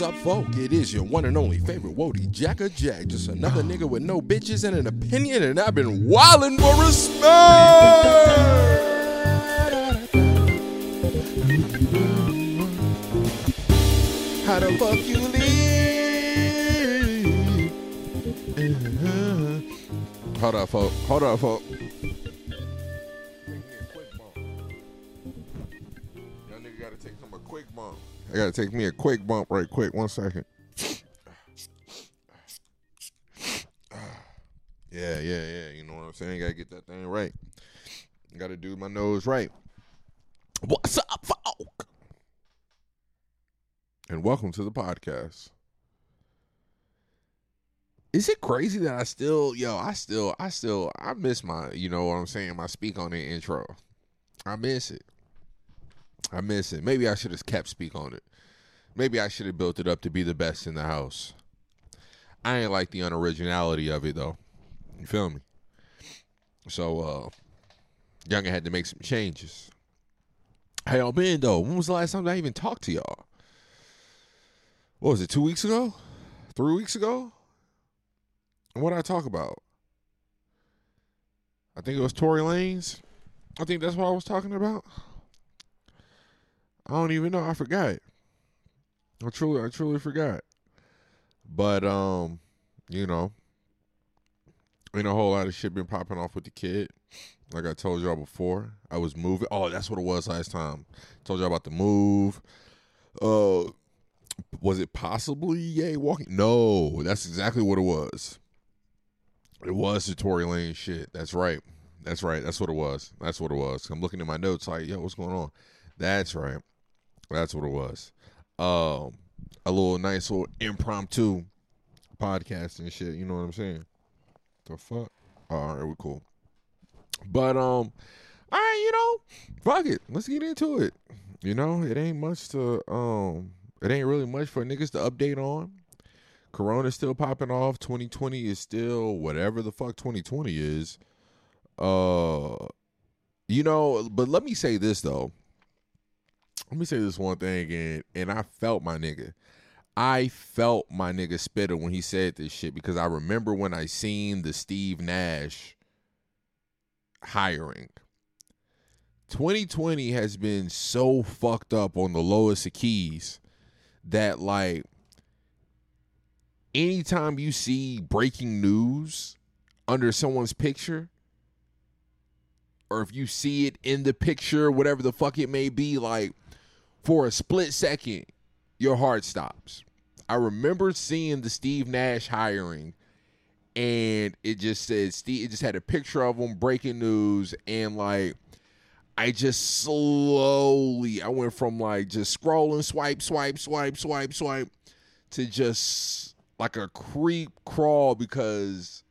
What's up, folk? It is your one and only favorite Wody Jacka Jack. Just another nigga with no bitches and an opinion, and I've been wildin' for respect. How the fuck you leave? Uh-huh. Hold up, folk. Hold up, folk. I gotta take me a quick bump right quick. One second. Yeah, yeah, yeah. You know what I'm saying? Gotta get that thing right. Gotta do my nose right. What's up, folk? And welcome to the podcast. Is it crazy that I still, yo, I still, I still, I miss my, you know what I'm saying, my speak on the intro. I miss it. I miss it. Maybe I should have kept speak on it. Maybe I should have built it up to be the best in the house. I ain't like the unoriginality of it though. You feel me? So uh Younger had to make some changes. How y'all been though? When was the last time I even talked to y'all? What was it, two weeks ago? Three weeks ago? And what did I talk about? I think it was Tory Lanez. I think that's what I was talking about. I don't even know. I forgot. I truly, I truly forgot. But um, you know, ain't a whole lot of shit been popping off with the kid. Like I told y'all before, I was moving. Oh, that's what it was last time. Told y'all about the move. Uh, was it possibly Yay walking? No, that's exactly what it was. It was the Tory Lane shit. That's right. That's right. That's what it was. That's what it was. I'm looking at my notes like, yo, what's going on? That's right. That's what it was. Um, a little nice little impromptu podcast and shit. You know what I'm saying? The fuck? All right, we cool. But um, all right, you know, fuck it. Let's get into it. You know, it ain't much to um, it ain't really much for niggas to update on. Corona's still popping off. 2020 is still whatever the fuck 2020 is. Uh, you know, but let me say this though let me say this one thing and and I felt my nigga. I felt my nigga spitter when he said this shit because I remember when I seen the Steve Nash hiring. 2020 has been so fucked up on the lowest of keys that like anytime you see breaking news under someone's picture or if you see it in the picture whatever the fuck it may be like for a split second, your heart stops. I remember seeing the Steve Nash hiring, and it just said Steve. It just had a picture of him breaking news, and like I just slowly, I went from like just scrolling, swipe, swipe, swipe, swipe, swipe, to just like a creep crawl because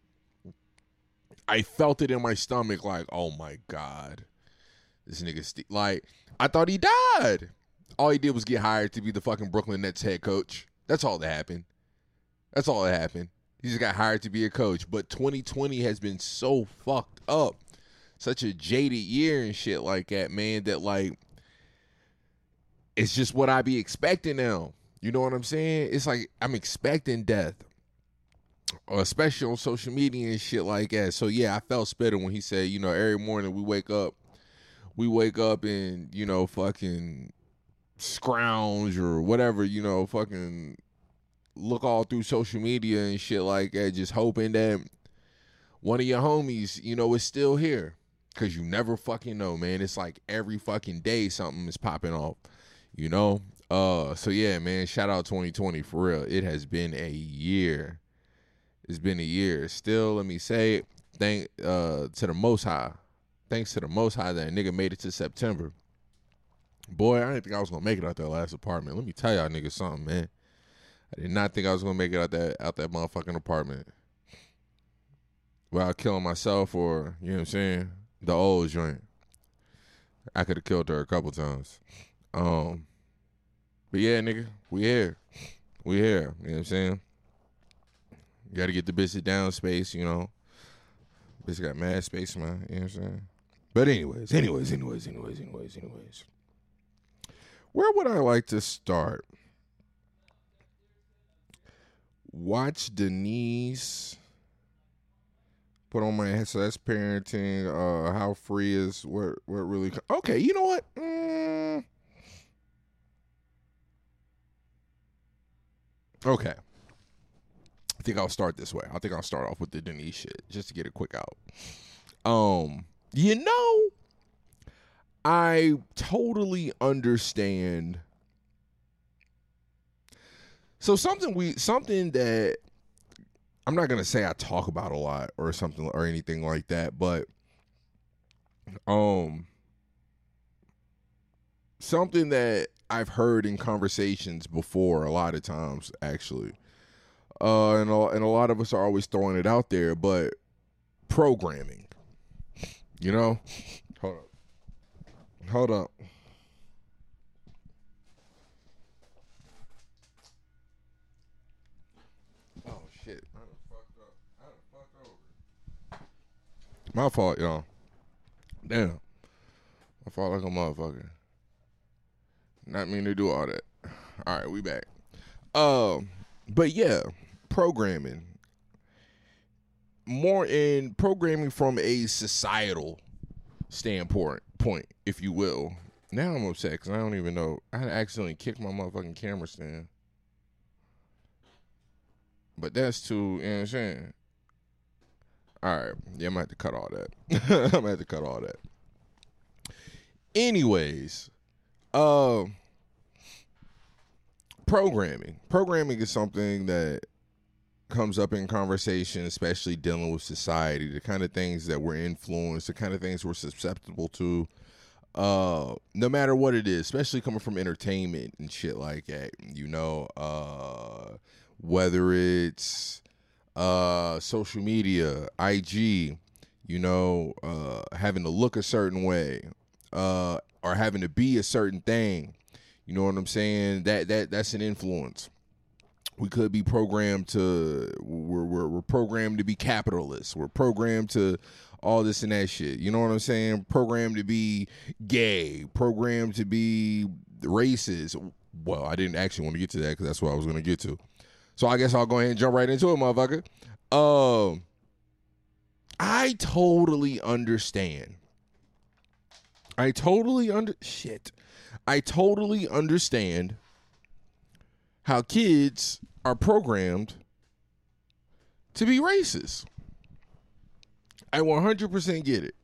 I felt it in my stomach. Like, oh my god, this nigga. Like, I thought he died all he did was get hired to be the fucking Brooklyn Nets head coach. That's all that happened. That's all that happened. He just got hired to be a coach. But 2020 has been so fucked up. Such a jaded year and shit like that, man, that like it's just what I be expecting now. You know what I'm saying? It's like I'm expecting death. Especially on social media and shit like that. So yeah, I felt spitter when he said, you know, every morning we wake up, we wake up and, you know, fucking scrounge or whatever, you know, fucking look all through social media and shit like that, just hoping that one of your homies, you know, is still here. Cause you never fucking know, man. It's like every fucking day something is popping off, you know? Uh so yeah, man, shout out 2020 for real. It has been a year. It's been a year. Still, let me say, thank uh to the most high. Thanks to the most high that nigga made it to September. Boy, I didn't think I was gonna make it out that last apartment. Let me tell y'all niggas something, man. I did not think I was gonna make it out that out that motherfucking apartment. Without killing myself or, you know what I'm saying, the old joint. I could have killed her a couple times. Um But yeah, nigga, we here. We here. You know what I'm saying? You gotta get the bitch down space, you know. Bitch got mad space, man. You know what I'm saying? But anyways, anyways, anyways, anyways, anyways, anyways. Where would I like to start? watch Denise put on my head. So that's parenting. Uh, how free is what? What really? Okay, you know what? Mm. Okay. I think I'll start this way. I think I'll start off with the Denise shit just to get it quick out. Um, you know, I totally understand. So something we something that I'm not gonna say I talk about a lot or something or anything like that, but um something that I've heard in conversations before a lot of times actually. Uh and a, and a lot of us are always throwing it out there, but programming. You know? Hold up. Hold up. Oh shit. I fucked up. I fucked over. My fault, y'all. Damn. I felt like a motherfucker. Not mean to do all that. All right, we back. Um, but yeah, programming. More in programming from a societal standpoint, point, if you will. Now I'm upset because I don't even know. I accidentally kicked my motherfucking camera stand. But that's too, you know what I'm saying? All right. Yeah, I'm going to have to cut all that. I'm going to have to cut all that. Anyways, uh, programming. Programming is something that comes up in conversation, especially dealing with society, the kind of things that we're influenced, the kind of things we're susceptible to, uh, no matter what it is, especially coming from entertainment and shit like that. You know, uh, whether it's uh, social media, IG, you know, uh, having to look a certain way, uh, or having to be a certain thing. You know what I'm saying? That that that's an influence. We could be programmed to we're, we're we're programmed to be capitalists. We're programmed to all this and that shit. You know what I'm saying? Programmed to be gay. Programmed to be racist. Well, I didn't actually want to get to that because that's what I was going to get to. So I guess I'll go ahead and jump right into it, motherfucker. Um, I totally understand. I totally under shit. I totally understand how kids are programmed to be racist. I 100% get it.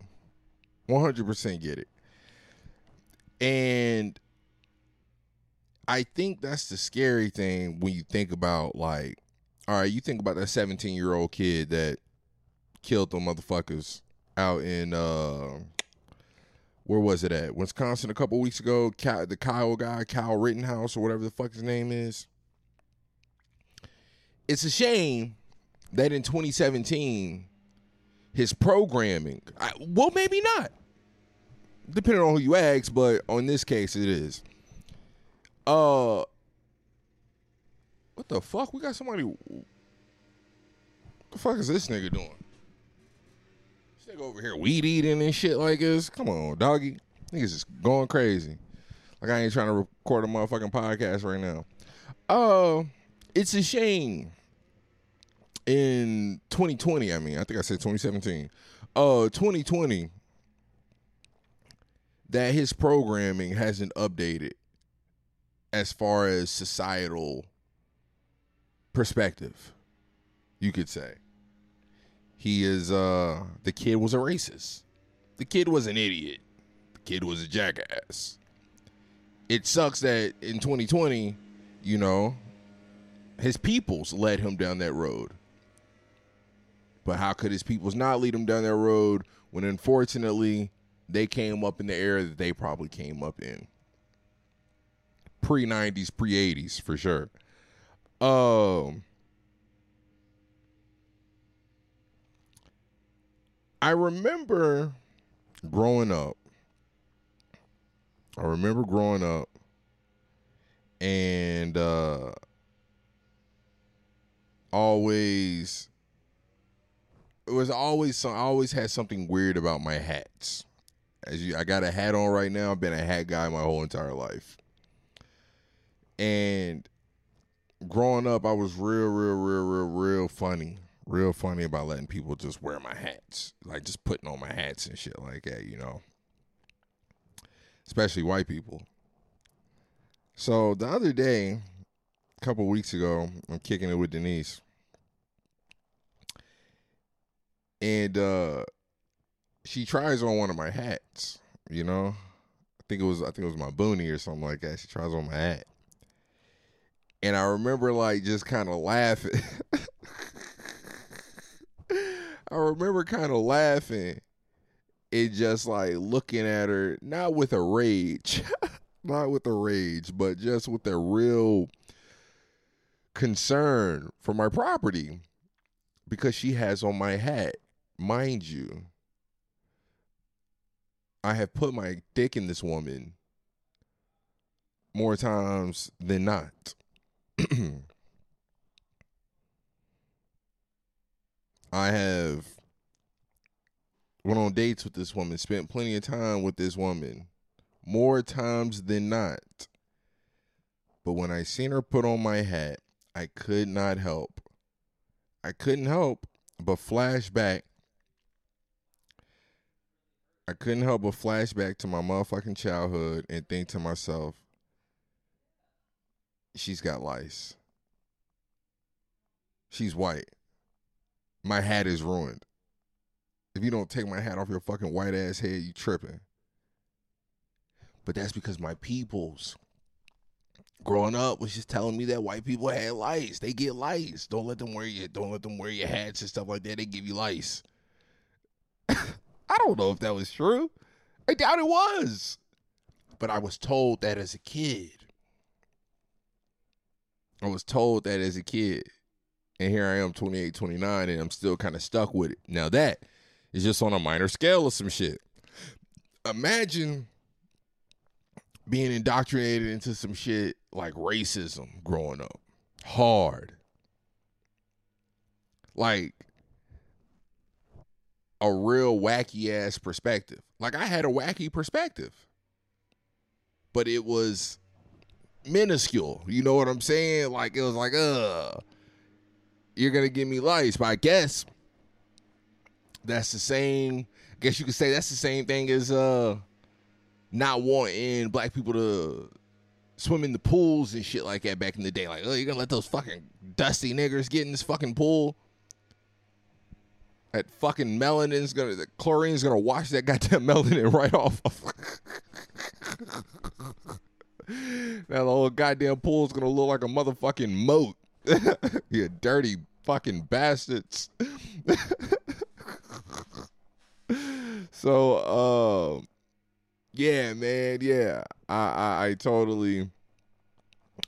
100% get it. And I think that's the scary thing when you think about like all right, you think about that 17 year old kid that killed the motherfuckers out in uh where was it at? Wisconsin a couple weeks ago. the Kyle guy, Kyle Rittenhouse or whatever the fuck his name is. It's a shame that in 2017 his programming, I, well, maybe not, depending on who you ask, but on this case it is. Uh, what the fuck? We got somebody. What the fuck is this nigga doing? Nigga over here weed eating and shit like this. Come on, doggy. Niggas just going crazy. Like I ain't trying to record a motherfucking podcast right now. Uh, it's a shame. In 2020, I mean, I think I said 2017. Uh, 2020, that his programming hasn't updated as far as societal perspective, you could say. He is uh the kid was a racist. The kid was an idiot. The kid was a jackass. It sucks that in 2020, you know, his peoples led him down that road. But how could his peoples not lead him down that road when unfortunately they came up in the era that they probably came up in? Pre 90s, pre 80s for sure. Um I remember growing up. I remember growing up and uh always it was always some I always had something weird about my hats. As you I got a hat on right now. I've been a hat guy my whole entire life. And growing up, I was real, real, real, real, real funny. Real funny about letting people just wear my hats. Like just putting on my hats and shit like that, you know. Especially white people. So the other day, a couple weeks ago, I'm kicking it with Denise. And uh she tries on one of my hats, you know. I think it was I think it was my boonie or something like that. She tries on my hat. And I remember like just kind of laughing. I remember kind of laughing and just like looking at her, not with a rage, not with a rage, but just with a real concern for my property because she has on my hat. Mind you, I have put my dick in this woman more times than not. I have went on dates with this woman, spent plenty of time with this woman, more times than not. But when I seen her put on my hat, I could not help. I couldn't help but flashback. I couldn't help but flashback to my motherfucking childhood and think to myself, she's got lice. She's white. My hat is ruined. If you don't take my hat off your fucking white ass head, you tripping. But that's because my peoples growing up was just telling me that white people had lice. They get lice. Don't let them wear your don't let them wear your hats and stuff like that. They give you lice. I don't know if that was true. I doubt it was. But I was told that as a kid. I was told that as a kid. And here I am 28, 29 and I'm still kind of stuck with it. Now that is just on a minor scale of some shit. Imagine being indoctrinated into some shit like racism growing up. Hard. Like a real wacky ass perspective. Like I had a wacky perspective. But it was minuscule. You know what I'm saying? Like it was like, uh, you're gonna give me lice. But I guess that's the same. I guess you could say that's the same thing as uh not wanting black people to swim in the pools and shit like that back in the day. Like, oh, you're gonna let those fucking dusty niggers get in this fucking pool? That fucking melanin's gonna, the chlorine's gonna wash that goddamn melanin right off. now the whole goddamn pool's gonna look like a motherfucking moat. you dirty fucking bastards. so, um, yeah, man, yeah, I, I, I totally,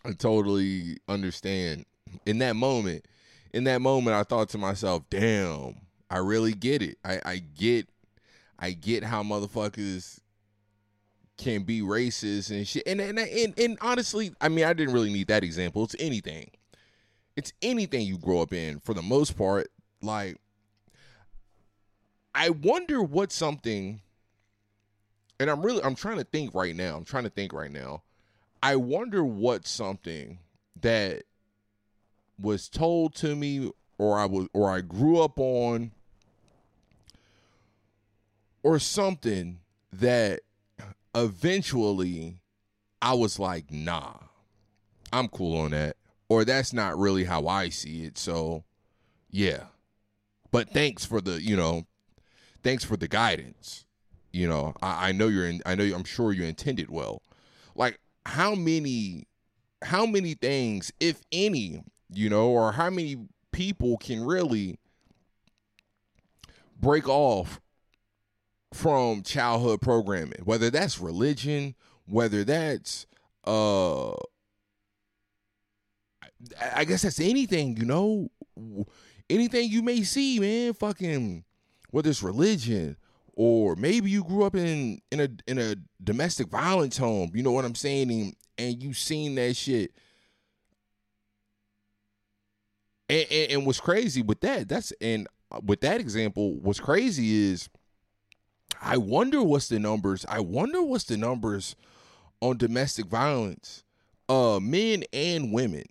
I totally understand. In that moment, in that moment, I thought to myself, "Damn, I really get it. I, I get, I get how motherfuckers can be racist and shit. And, and and and honestly, I mean, I didn't really need that example. It's anything. It's anything you grow up in for the most part. Like, I wonder what something. And I'm really, I'm trying to think right now. I'm trying to think right now. I wonder what something that was told to me, or I was, or I grew up on, or something that eventually I was like, nah, I'm cool on that. Or that's not really how I see it. So, yeah. But thanks for the, you know, thanks for the guidance. You know, I, I know you're in, I know, I'm sure you intended well. Like, how many, how many things, if any, you know, or how many people can really break off from childhood programming, whether that's religion, whether that's uh I guess that's anything, you know, anything you may see, man, fucking whether it's religion or maybe you grew up in in a in a domestic violence home, you know what I'm saying, and, and you seen that shit. And, and, and what's crazy with that, that's and with that example, what's crazy is I wonder what's the numbers. I wonder what's the numbers on domestic violence, uh, men and women.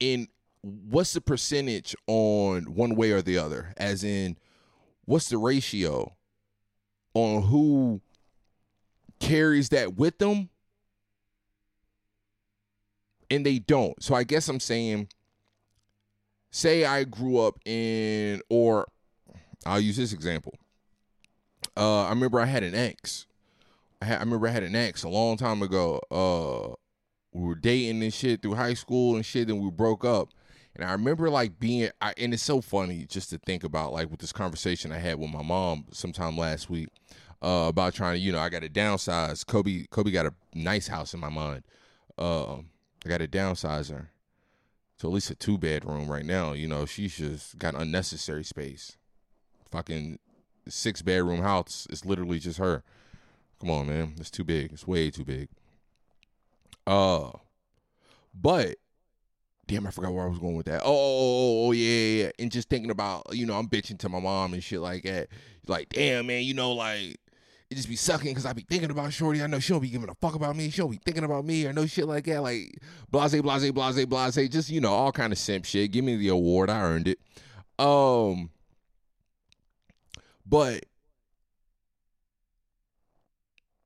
In what's the percentage on one way or the other? As in, what's the ratio on who carries that with them and they don't. So I guess I'm saying, say I grew up in, or I'll use this example. Uh, I remember I had an ex. I, I remember I had an ex a long time ago. Uh, we were dating and shit through high school and shit, and we broke up. And I remember like being, I, and it's so funny just to think about like with this conversation I had with my mom sometime last week uh, about trying to, you know, I got to downsize. Kobe, Kobe got a nice house in my mind. Uh, I got to downsize her to at least a two bedroom right now. You know, she's just got unnecessary space. Fucking six bedroom house is literally just her. Come on, man, it's too big. It's way too big. Uh, but damn, I forgot where I was going with that. Oh, oh, oh, oh, yeah, yeah. And just thinking about, you know, I'm bitching to my mom and shit like that. Like, damn, man, you know, like it just be sucking because I be thinking about Shorty. I know she don't be giving a fuck about me. She don't be thinking about me or no shit like that. Like blase, blase, blase, blase. Just you know, all kind of simp shit. Give me the award. I earned it. Um, but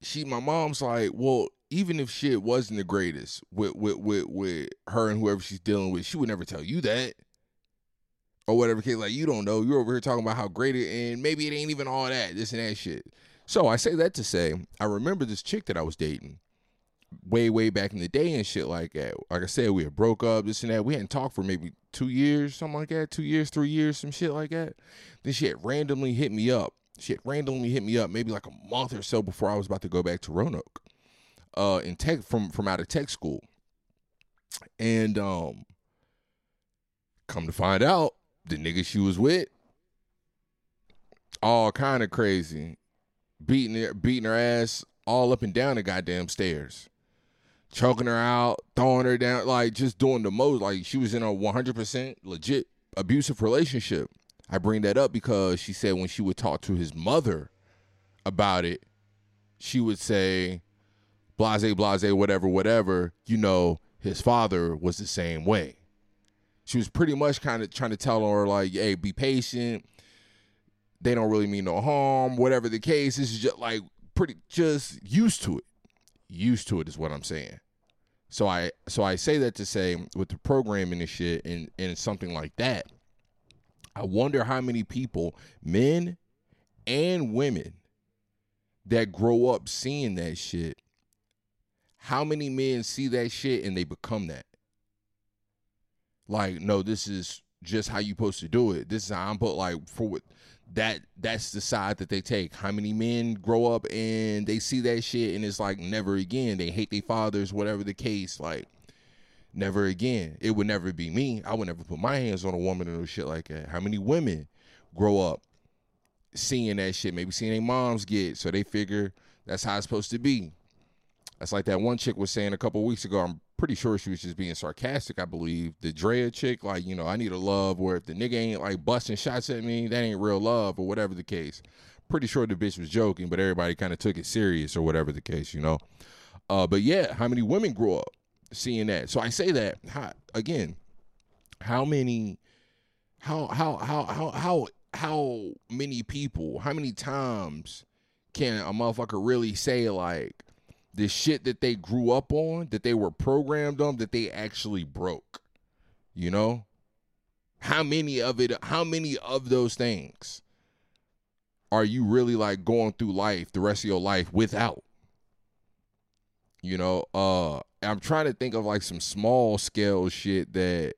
she, my mom's like, well, even if shit wasn't the greatest with with with with her and whoever she's dealing with, she would never tell you that or whatever. Like you don't know. You're over here talking about how great it, and maybe it ain't even all that. This and that shit. So I say that to say, I remember this chick that I was dating way, way back in the day and shit like that. Like I said, we had broke up, this and that. We hadn't talked for maybe two years, something like that. Two years, three years, some shit like that. Then she had randomly hit me up. She had randomly hit me up maybe like a month or so before I was about to go back to Roanoke. Uh in tech from from out of tech school. And um come to find out, the nigga she was with all kind of crazy beating her, beating her ass all up and down the goddamn stairs, choking her out, throwing her down, like just doing the most. Like she was in a 100% legit abusive relationship. I bring that up because she said when she would talk to his mother about it, she would say, blase, blase, whatever, whatever, you know, his father was the same way. She was pretty much kind of trying to tell her, like, hey, be patient they don't really mean no harm, whatever the case. This is just like pretty just used to it. Used to it is what I'm saying. So I so I say that to say with the programming and shit and, and something like that, I wonder how many people, men and women, that grow up seeing that shit, how many men see that shit and they become that? Like, no, this is just how you supposed to do it. This is how I'm put like for what that that's the side that they take. How many men grow up and they see that shit and it's like never again. They hate their fathers, whatever the case. Like never again. It would never be me. I would never put my hands on a woman or shit like that. How many women grow up seeing that shit? Maybe seeing their moms get so they figure that's how it's supposed to be. That's like that one chick was saying a couple weeks ago. I'm pretty sure she was just being sarcastic. I believe the Drea chick, like you know, I need a love where if the nigga ain't like busting shots at me, that ain't real love or whatever the case. Pretty sure the bitch was joking, but everybody kind of took it serious or whatever the case, you know. Uh, but yeah, how many women grow up seeing that? So I say that how, again. How many? How how how how how how many people? How many times can a motherfucker really say like? The shit that they grew up on, that they were programmed on, that they actually broke. You know? How many of it, how many of those things are you really like going through life, the rest of your life without? You know, uh I'm trying to think of like some small scale shit that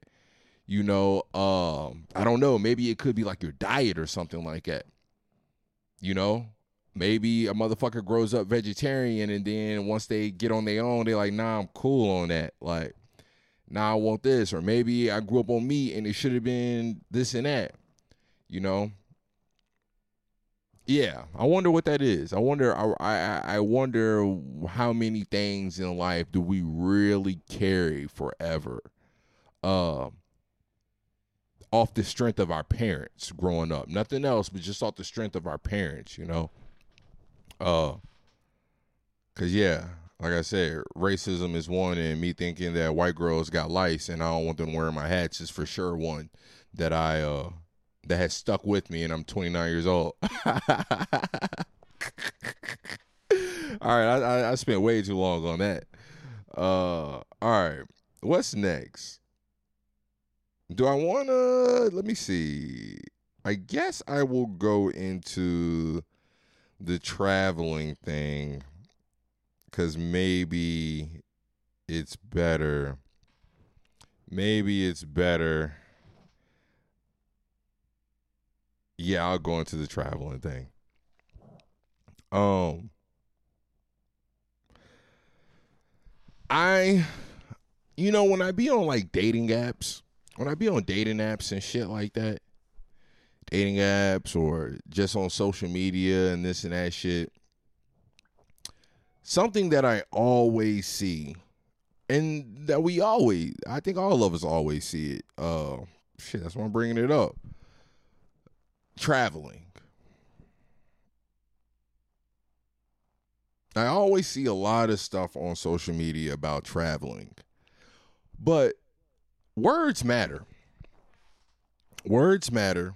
you know, um, I don't know, maybe it could be like your diet or something like that. You know, Maybe a motherfucker grows up vegetarian and then once they get on their own, they're like, nah, I'm cool on that. Like, nah, I want this. Or maybe I grew up on meat and it should have been this and that. You know? Yeah, I wonder what that is. I wonder. I, I I wonder how many things in life do we really carry forever, uh, off the strength of our parents growing up. Nothing else, but just off the strength of our parents. You know. Uh, cause yeah, like I said, racism is one, and me thinking that white girls got lice and I don't want them wearing my hats is for sure one that I uh that has stuck with me, and I'm 29 years old. all right, I, I, spent way too long on that. Uh, all right, what's next? Do I want to? Let me see. I guess I will go into the traveling thing because maybe it's better. Maybe it's better. Yeah, I'll go into the traveling thing. Um, I, you know, when I be on like dating apps, when I be on dating apps and shit like that, dating apps or just on social media and this and that shit. Something that I always see, and that we always, I think all of us always see it. Uh, shit, that's why I'm bringing it up. Traveling. I always see a lot of stuff on social media about traveling, but words matter. Words matter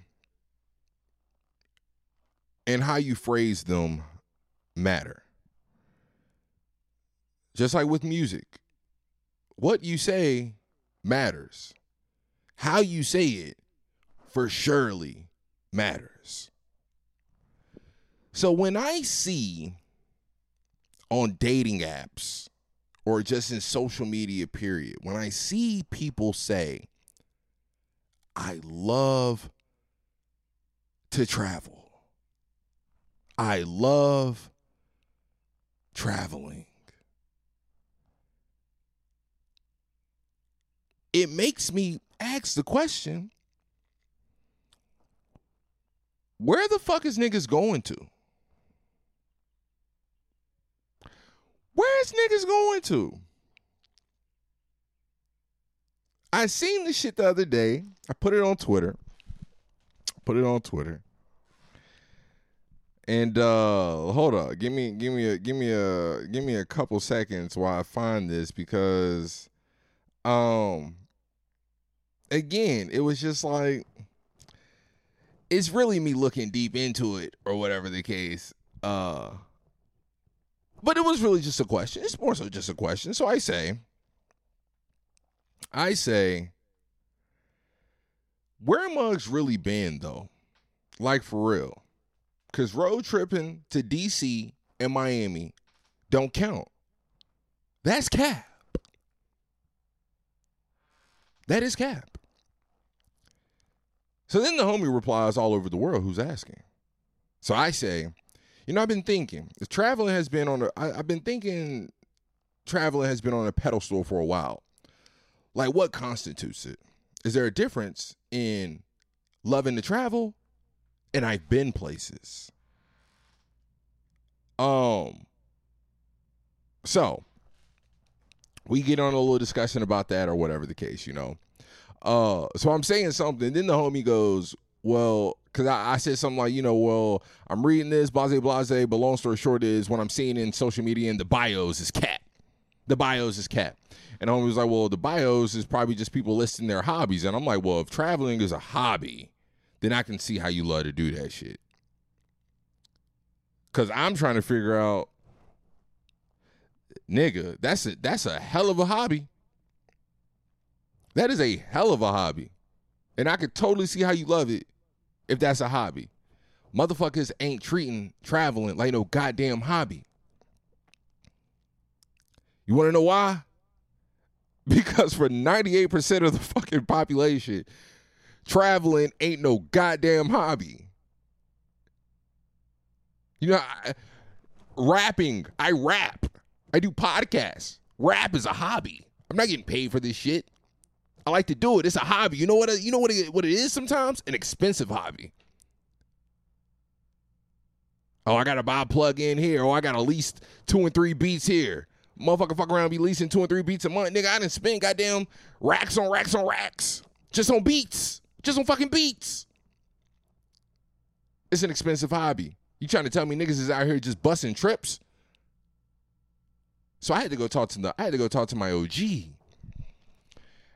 and how you phrase them matter. Just like with music, what you say matters. How you say it for surely matters. So when I see on dating apps or just in social media, period, when I see people say, I love to travel. I love traveling. It makes me ask the question where the fuck is niggas going to? Where's niggas going to? I seen this shit the other day. I put it on Twitter. Put it on Twitter. And uh hold up, give me give me a give me a give me a couple seconds while I find this because um again, it was just like it's really me looking deep into it or whatever the case. Uh but it was really just a question. It's more so just a question. So I say I say where mugs really been though? Like for real. Because road tripping to DC and Miami don't count. That's cap. That is cap. So then the homie replies all over the world who's asking. So I say, you know, I've been thinking, traveling has been on a, I, I've been thinking traveling has been on a pedestal for a while. Like, what constitutes it? Is there a difference in loving to travel and I've been places. Um so we get on a little discussion about that or whatever the case, you know. Uh so I'm saying something, then the homie goes, Well, because I, I, said something like, you know, well, I'm reading this, blase blase, but long story short is what I'm seeing in social media and the bios is cat. The bios is cat. And homie was like, Well, the bios is probably just people listing their hobbies. And I'm like, Well, if traveling is a hobby, then I can see how you love to do that shit. Cause I'm trying to figure out, nigga, that's a that's a hell of a hobby. That is a hell of a hobby. And I could totally see how you love it if that's a hobby. Motherfuckers ain't treating traveling like no goddamn hobby. You wanna know why? Because for 98% of the fucking population, traveling ain't no goddamn hobby. You know, I, rapping, I rap. I do podcasts. Rap is a hobby. I'm not getting paid for this shit. I like to do it. It's a hobby. You know what? You know what? It, what it is sometimes? An expensive hobby. Oh, I gotta buy a plug in here. Oh, I gotta lease two and three beats here. Motherfucker, fuck around, be leasing two and three beats a month, nigga. I didn't spend goddamn racks on racks on racks just on beats just on fucking beats. It's an expensive hobby. You trying to tell me niggas is out here just busting trips? So I had to go talk to the I had to go talk to my OG.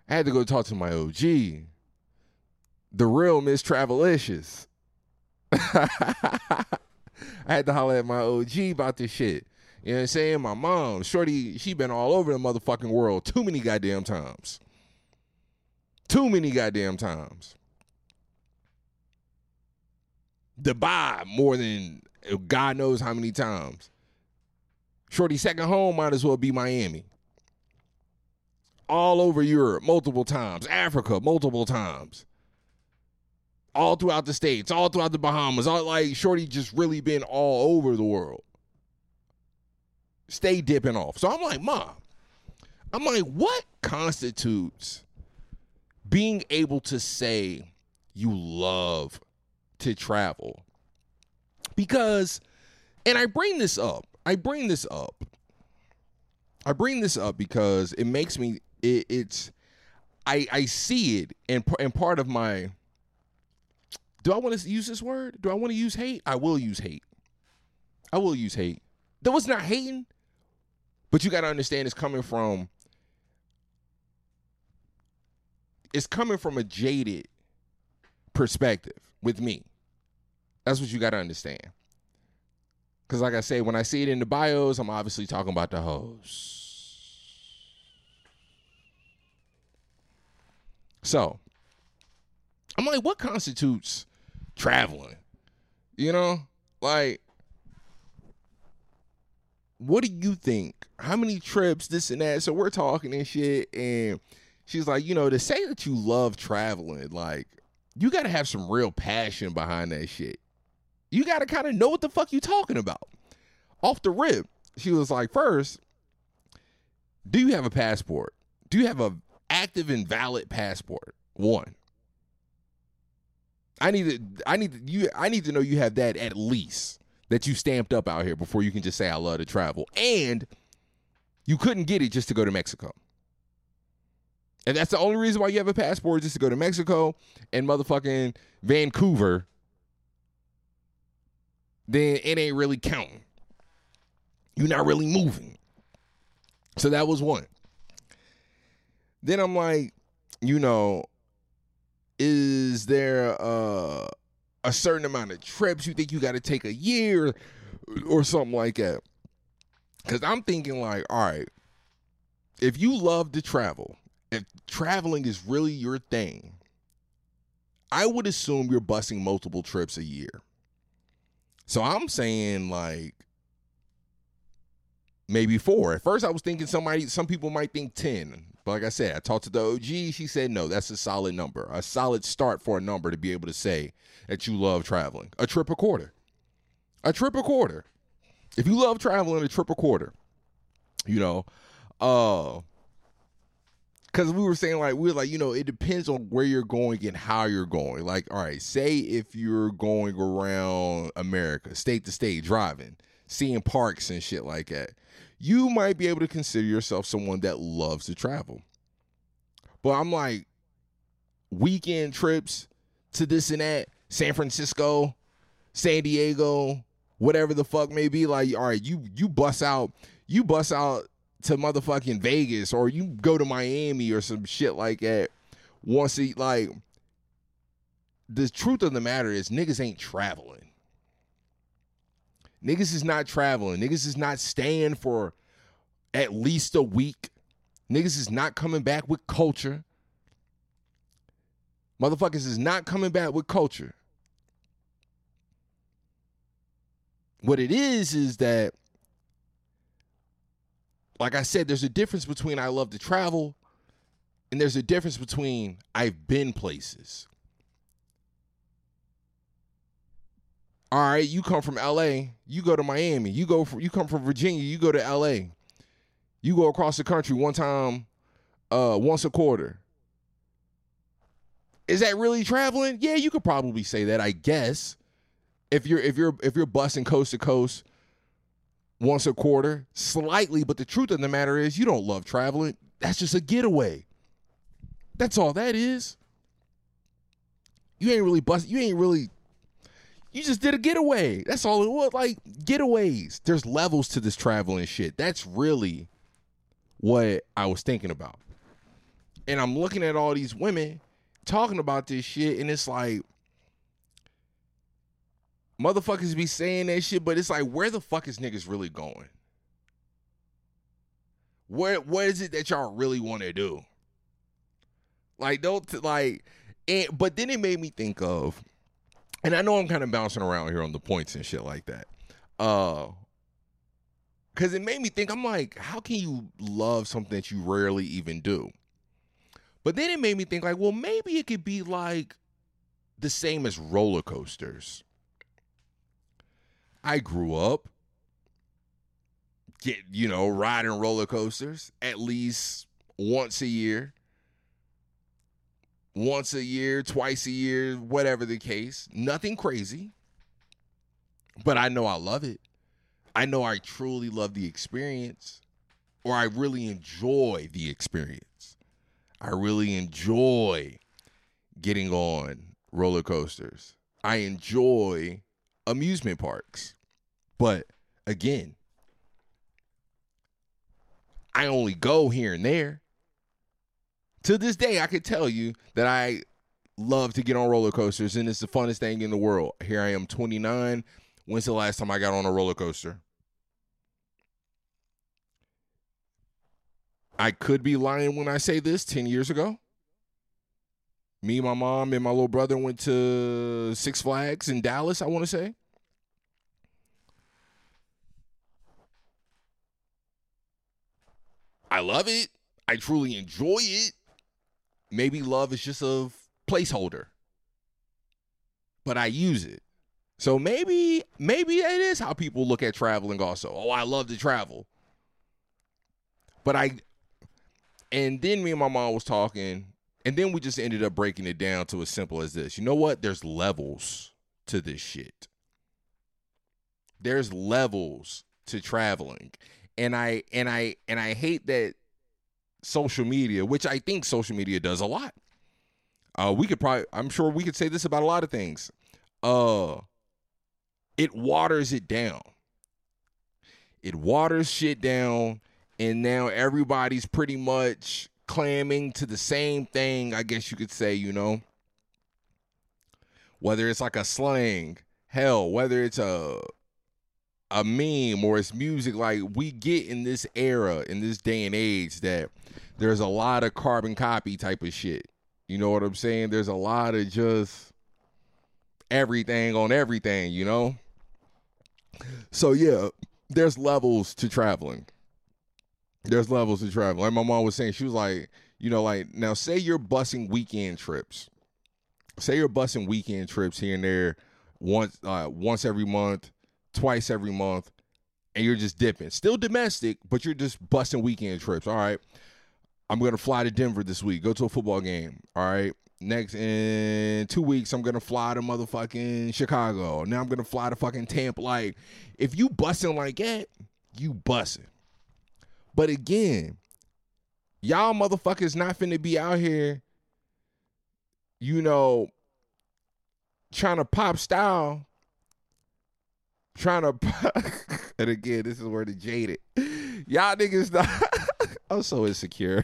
I had to go talk to my OG. The real Miss Travelicious. I had to holler at my OG about this shit. You know what I'm saying? My mom, Shorty, she been all over the motherfucking world too many goddamn times. Too many goddamn times. Dubai more than God knows how many times. Shorty's second home might as well be Miami. All over Europe, multiple times. Africa, multiple times. All throughout the States, all throughout the Bahamas. All like Shorty just really been all over the world. Stay dipping off. So I'm like, Mom, I'm like, what constitutes being able to say you love to travel? Because, and I bring this up, I bring this up. I bring this up because it makes me, it, it's, I, I see it, and, and part of my, do I want to use this word? Do I want to use hate? I will use hate. I will use hate. That was not hating. But you got to understand it's coming from it's coming from a jaded perspective with me. That's what you got to understand. Cuz like I say when I see it in the bios, I'm obviously talking about the hoes. So, I'm like what constitutes traveling? You know? Like what do you think? How many trips, this and that? So we're talking and shit. And she's like, you know, to say that you love traveling, like, you got to have some real passion behind that shit. You got to kind of know what the fuck you talking about. Off the rip, she was like, first, do you have a passport? Do you have a active and valid passport? One. I need to I need to, you I need to know you have that at least that you stamped up out here before you can just say I love to travel. And you couldn't get it just to go to Mexico. And that's the only reason why you have a passport just to go to Mexico and motherfucking Vancouver. Then it ain't really counting. You're not really moving. So that was one. Then I'm like, you know, is there uh a certain amount of trips you think you got to take a year or something like that. Because I'm thinking, like, all right, if you love to travel, if traveling is really your thing, I would assume you're busing multiple trips a year. So I'm saying, like, maybe four. At first, I was thinking somebody, some people might think 10. But like I said, I talked to the OG. She said, no, that's a solid number, a solid start for a number to be able to say that you love traveling. A trip a quarter. A trip a quarter. If you love traveling, a trip a quarter. You know, uh, because we were saying like we are like you know it depends on where you're going and how you're going. Like, all right, say if you're going around America, state to state, driving, seeing parks and shit like that, you might be able to consider yourself someone that loves to travel. But I'm like, weekend trips to this and that, San Francisco, San Diego, whatever the fuck may be. Like, all right, you you bust out, you bust out to motherfucking Vegas or you go to Miami or some shit like that. Once he like the truth of the matter is niggas ain't traveling. Niggas is not traveling. Niggas is not staying for at least a week. Niggas is not coming back with culture. Motherfuckers is not coming back with culture. What it is is that, like I said, there's a difference between I love to travel and there's a difference between I've been places. All right, you come from LA, you go to Miami, you go from you come from Virginia, you go to LA. You go across the country one time uh once a quarter. Is that really traveling? Yeah, you could probably say that, I guess if you're if you're if you're busting coast to coast once a quarter, slightly, but the truth of the matter is you don't love traveling. That's just a getaway. That's all that is. You ain't really bust you ain't really you just did a getaway. That's all it was. Like getaways. There's levels to this traveling shit. That's really what I was thinking about. And I'm looking at all these women talking about this shit, and it's like motherfuckers be saying that shit, but it's like, where the fuck is niggas really going? Where what is it that y'all really want to do? Like don't like and but then it made me think of and I know I'm kind of bouncing around here on the points and shit like that. Uh cuz it made me think I'm like how can you love something that you rarely even do? But then it made me think like well maybe it could be like the same as roller coasters. I grew up get you know riding roller coasters at least once a year. Once a year twice a year whatever the case. Nothing crazy but i know i love it. I know i truly love the experience or i really enjoy the experience. I really enjoy getting on roller coasters. I enjoy amusement parks but again I only go here and there. To this day, I could tell you that I love to get on roller coasters and it's the funnest thing in the world. Here I am 29. When's the last time I got on a roller coaster? I could be lying when I say this 10 years ago. Me, my mom, and my little brother went to Six Flags in Dallas, I want to say. I love it. I truly enjoy it. Maybe love is just a placeholder, but I use it. So maybe, maybe it is how people look at traveling also. Oh, I love to travel. But I, and then me and my mom was talking, and then we just ended up breaking it down to as simple as this. You know what? There's levels to this shit. There's levels to traveling and I and I and I hate that social media, which I think social media does a lot. Uh, we could probably, I'm sure we could say this about a lot of things. Uh, it waters it down. It waters shit down, and now everybody's pretty much clamming to the same thing. I guess you could say, you know, whether it's like a slang, hell, whether it's a a meme or it's music like we get in this era in this day and age that there's a lot of carbon copy type of shit. You know what i'm saying? There's a lot of just everything on everything you know? So yeah there's levels to traveling there's levels to travel. like my mom was saying she was like you know like now say you're busing weekend trips say you're busing weekend trips here and there once uh, once every month twice every month and you're just dipping. Still domestic, but you're just busting weekend trips. All right. I'm to fly to Denver this week, go to a football game. All right. Next in two weeks, I'm gonna fly to motherfucking Chicago. Now I'm gonna fly to fucking Tampa. Like, if you busting like that, you busting. But again, y'all motherfuckers not finna be out here, you know, trying to pop style trying to and again this is where the jaded. Y'all niggas not i'm so insecure.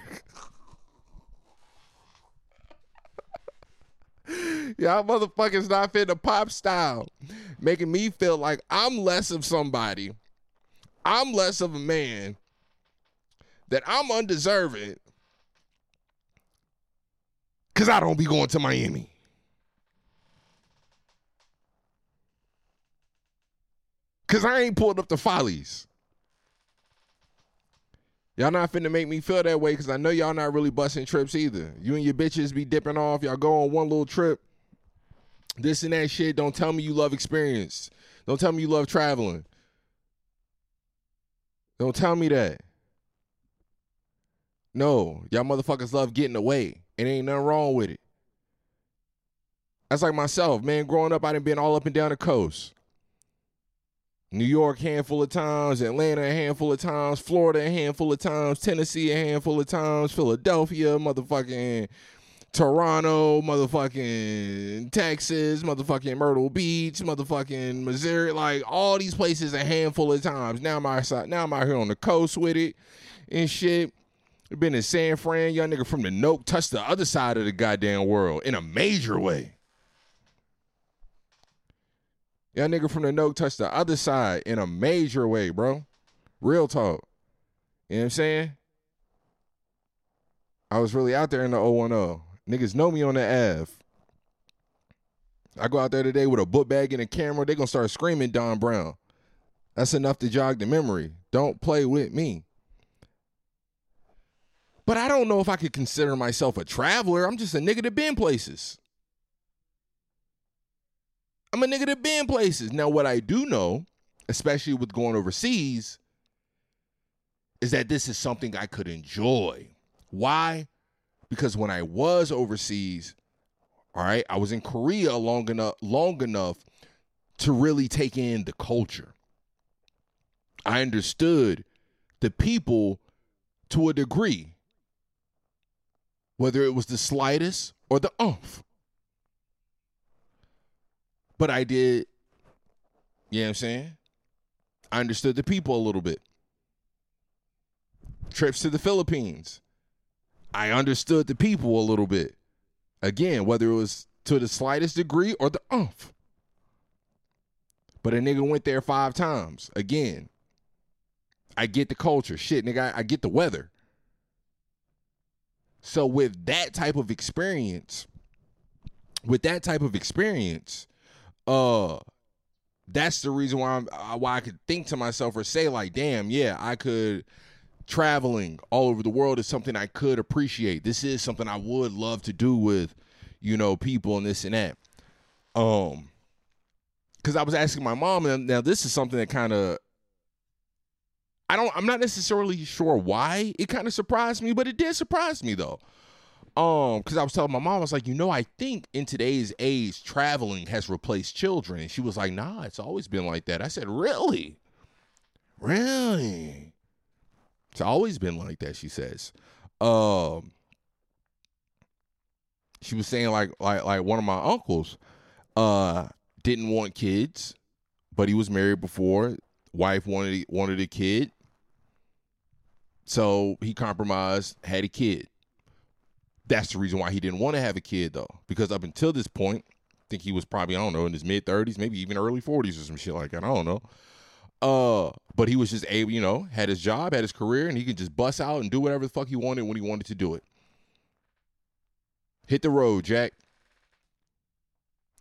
Y'all motherfuckers not the pop style making me feel like i'm less of somebody. I'm less of a man that i'm undeserving because i don't be going to miami Cause I ain't pulled up the follies. Y'all not finna make me feel that way because I know y'all not really busting trips either. You and your bitches be dipping off. Y'all go on one little trip. This and that shit. Don't tell me you love experience. Don't tell me you love traveling. Don't tell me that. No, y'all motherfuckers love getting away. And ain't nothing wrong with it. That's like myself, man. Growing up, I done been all up and down the coast. New York handful of times, Atlanta a handful of times, Florida a handful of times, Tennessee a handful of times, Philadelphia, motherfucking Toronto, motherfucking Texas, motherfucking Myrtle Beach, motherfucking Missouri, like all these places a handful of times. Now I'm outside, now I'm out here on the coast with it and shit. Been in San Fran, young nigga from the Noke touched the other side of the goddamn world in a major way. Young nigga from the Noke touched the other side in a major way, bro. Real talk. You know what I'm saying? I was really out there in the 010. Niggas know me on the F. I go out there today with a book bag and a camera, they gonna start screaming Don Brown. That's enough to jog the memory. Don't play with me. But I don't know if I could consider myself a traveler. I'm just a nigga that been places. I'm a nigga that been places. Now, what I do know, especially with going overseas, is that this is something I could enjoy. Why? Because when I was overseas, all right, I was in Korea long enough long enough to really take in the culture. I understood the people to a degree, whether it was the slightest or the umph. But I did, you know what I'm saying? I understood the people a little bit. Trips to the Philippines. I understood the people a little bit. Again, whether it was to the slightest degree or the umph. But a nigga went there five times. Again, I get the culture. Shit, nigga, I, I get the weather. So with that type of experience, with that type of experience, uh that's the reason why I'm uh, why I could think to myself or say like, damn, yeah, I could traveling all over the world is something I could appreciate. This is something I would love to do with, you know, people and this and that. Um cuz I was asking my mom and now this is something that kind of I don't I'm not necessarily sure why it kind of surprised me, but it did surprise me though. Um, because I was telling my mom, I was like, you know, I think in today's age, traveling has replaced children. And she was like, nah, it's always been like that. I said, really? Really? It's always been like that, she says. Um she was saying like like like one of my uncles uh didn't want kids, but he was married before. Wife wanted wanted a kid. So he compromised, had a kid. That's the reason why he didn't want to have a kid though, because up until this point, I think he was probably I don't know in his mid thirties, maybe even early forties or some shit like that. I don't know. Uh, but he was just able, you know, had his job, had his career, and he could just bust out and do whatever the fuck he wanted when he wanted to do it. Hit the road, Jack.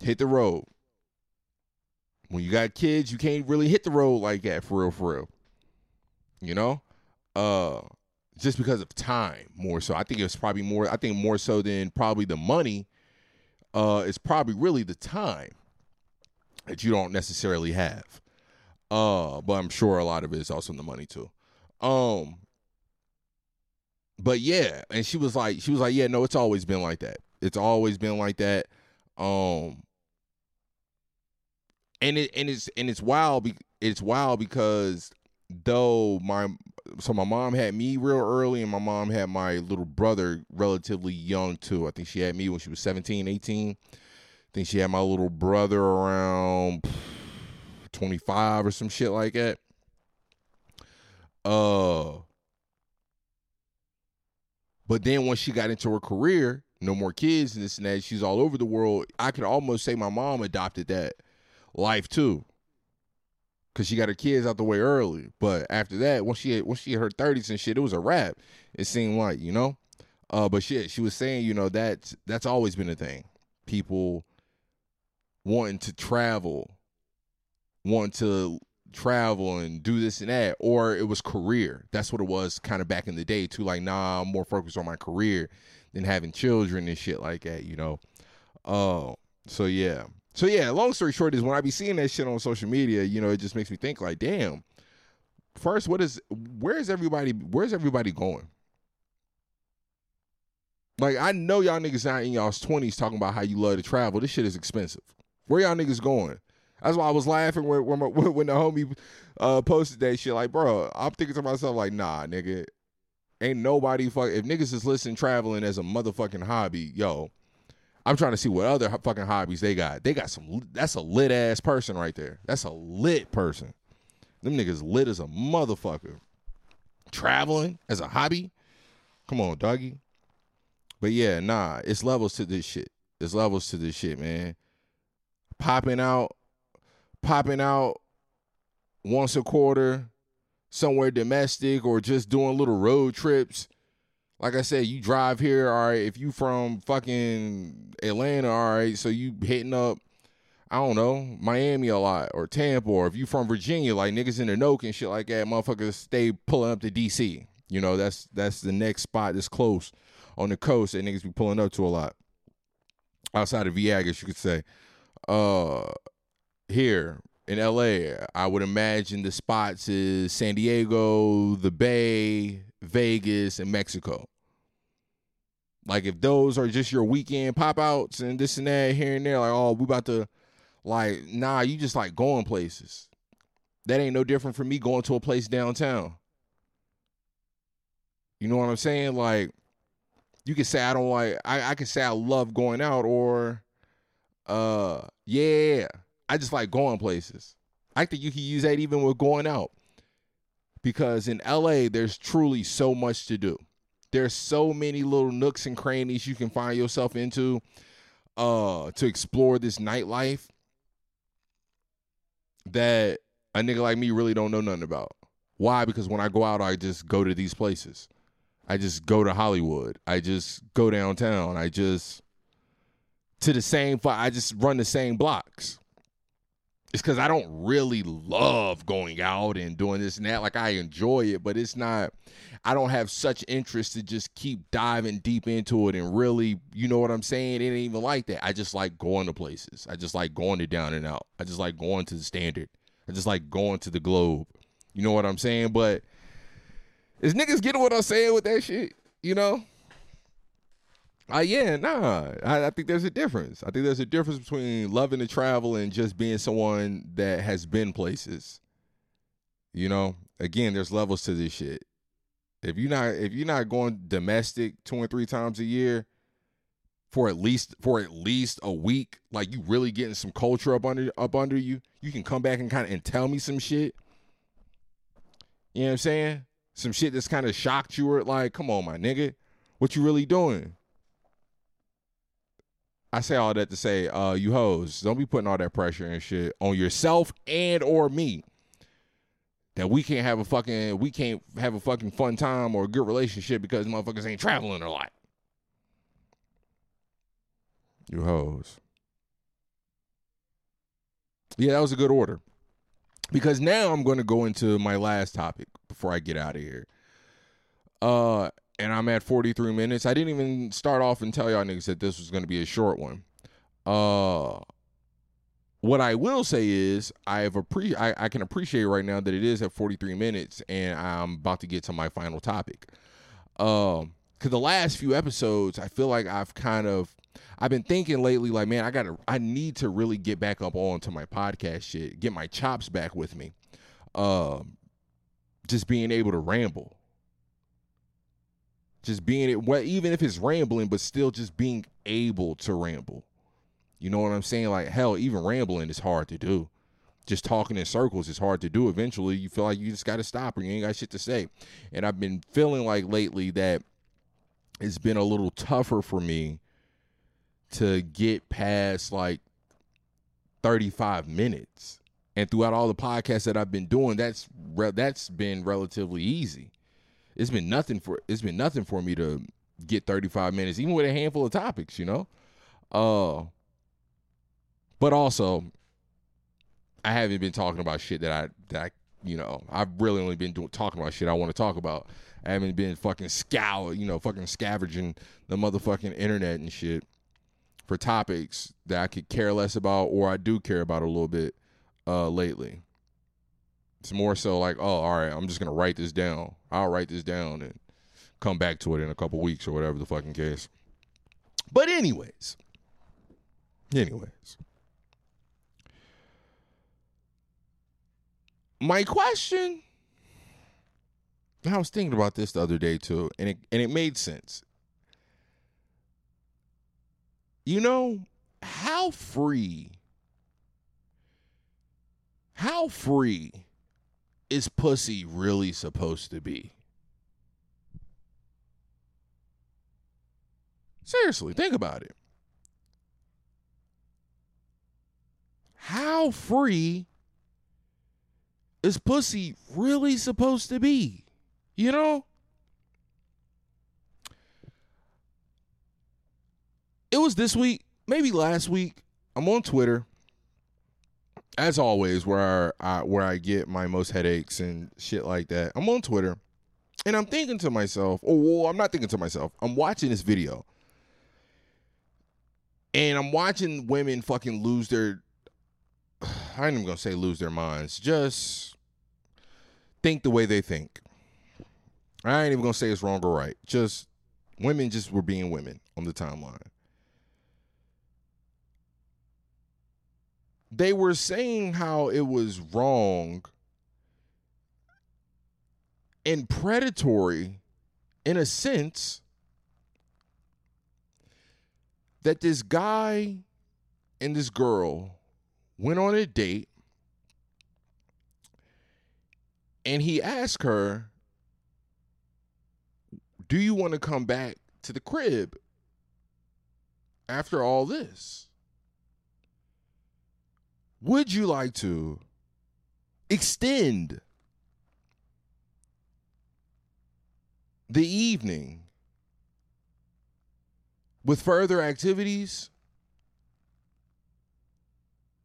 Hit the road. When you got kids, you can't really hit the road like that for real, for real. You know? Uh just because of time more so. I think it's probably more I think more so than probably the money, uh, it's probably really the time that you don't necessarily have. Uh, but I'm sure a lot of it is also the money too. Um but yeah, and she was like she was like, Yeah, no, it's always been like that. It's always been like that. Um and it and it's and it's wild be, it's wild because though my so my mom had me real early and my mom had my little brother relatively young too. I think she had me when she was 17, 18. I think she had my little brother around 25 or some shit like that. Uh but then once she got into her career, no more kids and this and that, she's all over the world. I could almost say my mom adopted that life too because she got her kids out the way early. But after that, once she had, once she hit her thirties and shit, it was a wrap. It seemed like you know. Uh, but shit, she was saying you know that that's always been a thing. People wanting to travel, want to travel and do this and that, or it was career. That's what it was kind of back in the day too. Like, nah, I'm more focused on my career than having children and shit like that. You know. Uh, so yeah. So yeah, long story short is when I be seeing that shit on social media, you know, it just makes me think like, damn. First, what is where is everybody where's everybody going? Like I know y'all niggas not in y'all's twenties talking about how you love to travel. This shit is expensive. Where y'all niggas going? That's why I was laughing when when, when the homie uh, posted that shit. Like, bro, I'm thinking to myself like, nah, nigga, ain't nobody fuck. If niggas is listening traveling as a motherfucking hobby, yo, I'm trying to see what other fucking hobbies they got. They got some. That's a lit ass person right there. That's a lit person. Them niggas lit as a motherfucker. Traveling as a hobby. Come on, doggy. But yeah, nah, it's levels to this shit. It's levels to this shit, man. Popping out, popping out once a quarter, somewhere domestic, or just doing little road trips. Like I said, you drive here, all right. If you from fucking Atlanta, all right, so you hitting up, I don't know, Miami a lot or Tampa, or if you from Virginia, like niggas in the Noke and shit like that, motherfuckers stay pulling up to DC. You know, that's that's the next spot that's close on the coast that niggas be pulling up to a lot. Outside of Viagas, you could say. Uh here in LA, I would imagine the spots is San Diego, the Bay, Vegas, and Mexico. Like if those are just your weekend pop outs and this and that here and there, like, oh, we about to like, nah, you just like going places. That ain't no different from me going to a place downtown. You know what I'm saying? Like, you can say I don't like I, I can say I love going out or uh yeah, I just like going places. I think you can use that even with going out. Because in LA there's truly so much to do. There's so many little nooks and crannies you can find yourself into uh to explore this nightlife that a nigga like me really don't know nothing about. Why? Because when I go out I just go to these places. I just go to Hollywood. I just go downtown. I just to the same. I just run the same blocks. It's because I don't really love going out and doing this and that. Like I enjoy it, but it's not. I don't have such interest to just keep diving deep into it and really, you know what I'm saying? It ain't even like that. I just like going to places. I just like going to down and out. I just like going to the standard. I just like going to the globe. You know what I'm saying? But is niggas getting what I'm saying with that shit? You know? Uh, yeah, nah. I, I, think there's a difference. I think there's a difference between loving to travel and just being someone that has been places. You know, again, there's levels to this shit. If you're not if you're not going domestic two and three times a year for at least for at least a week, like you really getting some culture up under up under you, you can come back and kind of and tell me some shit. You know what I'm saying? some shit that's kind of shocked you or like, come on, my nigga, what you really doing? I say all that to say, uh, you hoes, don't be putting all that pressure and shit on yourself and or me. That we can't have a fucking we can't have a fucking fun time or a good relationship because motherfuckers ain't traveling a lot. You hoes. Yeah, that was a good order. Because now I'm going to go into my last topic before I get out of here. Uh, and I'm at 43 minutes. I didn't even start off and tell y'all niggas that this was going to be a short one. Uh, what I will say is I've appre- I, I can appreciate right now that it is at 43 minutes and I'm about to get to my final topic. Um, cause the last few episodes, I feel like I've kind of I've been thinking lately, like, man, I gotta I need to really get back up onto my podcast shit, get my chops back with me. Um, just being able to ramble. Just being it well, even if it's rambling, but still just being able to ramble. You know what I'm saying? Like hell, even rambling is hard to do. Just talking in circles is hard to do. Eventually, you feel like you just got to stop or you ain't got shit to say. And I've been feeling like lately that it's been a little tougher for me to get past like 35 minutes. And throughout all the podcasts that I've been doing, that's re- that's been relatively easy. It's been nothing for it's been nothing for me to get 35 minutes, even with a handful of topics, you know. Uh, but also, I haven't been talking about shit that I that I you know I've really only been doing talking about shit I want to talk about. I haven't been fucking scour, you know, fucking scavenging the motherfucking internet and shit for topics that I could care less about or I do care about a little bit uh, lately. It's more so like, oh, all right, I'm just gonna write this down. I'll write this down and come back to it in a couple weeks or whatever the fucking case. But anyways, anyways, my question. I was thinking about this the other day too, and it and it made sense. You know, how free how free is pussy really supposed to be? Seriously, think about it. How free is pussy really supposed to be? You know? It was this week, maybe last week. I'm on Twitter, as always, where I where I get my most headaches and shit like that. I'm on Twitter, and I'm thinking to myself, oh, well, I'm not thinking to myself. I'm watching this video, and I'm watching women fucking lose their. I ain't even gonna say lose their minds. Just think the way they think. I ain't even gonna say it's wrong or right. Just women just were being women on the timeline. They were saying how it was wrong and predatory in a sense that this guy and this girl went on a date and he asked her, Do you want to come back to the crib after all this? Would you like to extend the evening with further activities,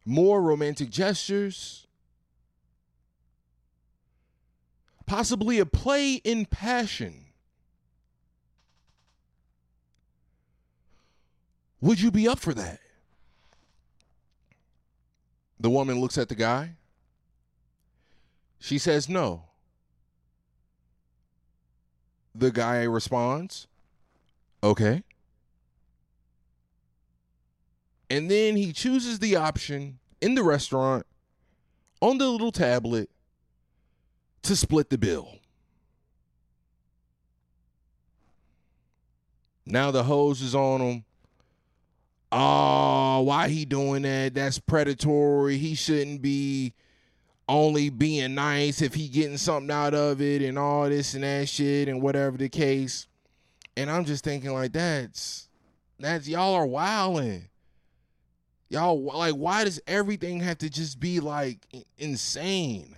more romantic gestures, possibly a play in passion. Would you be up for that? The woman looks at the guy. She says no. The guy responds, okay. And then he chooses the option in the restaurant on the little tablet to split the bill. Now the hose is on him. Oh, why he doing that? That's predatory. He shouldn't be only being nice if he getting something out of it and all this and that shit and whatever the case. And I'm just thinking like that's that's y'all are wilding. Y'all like why does everything have to just be like insane?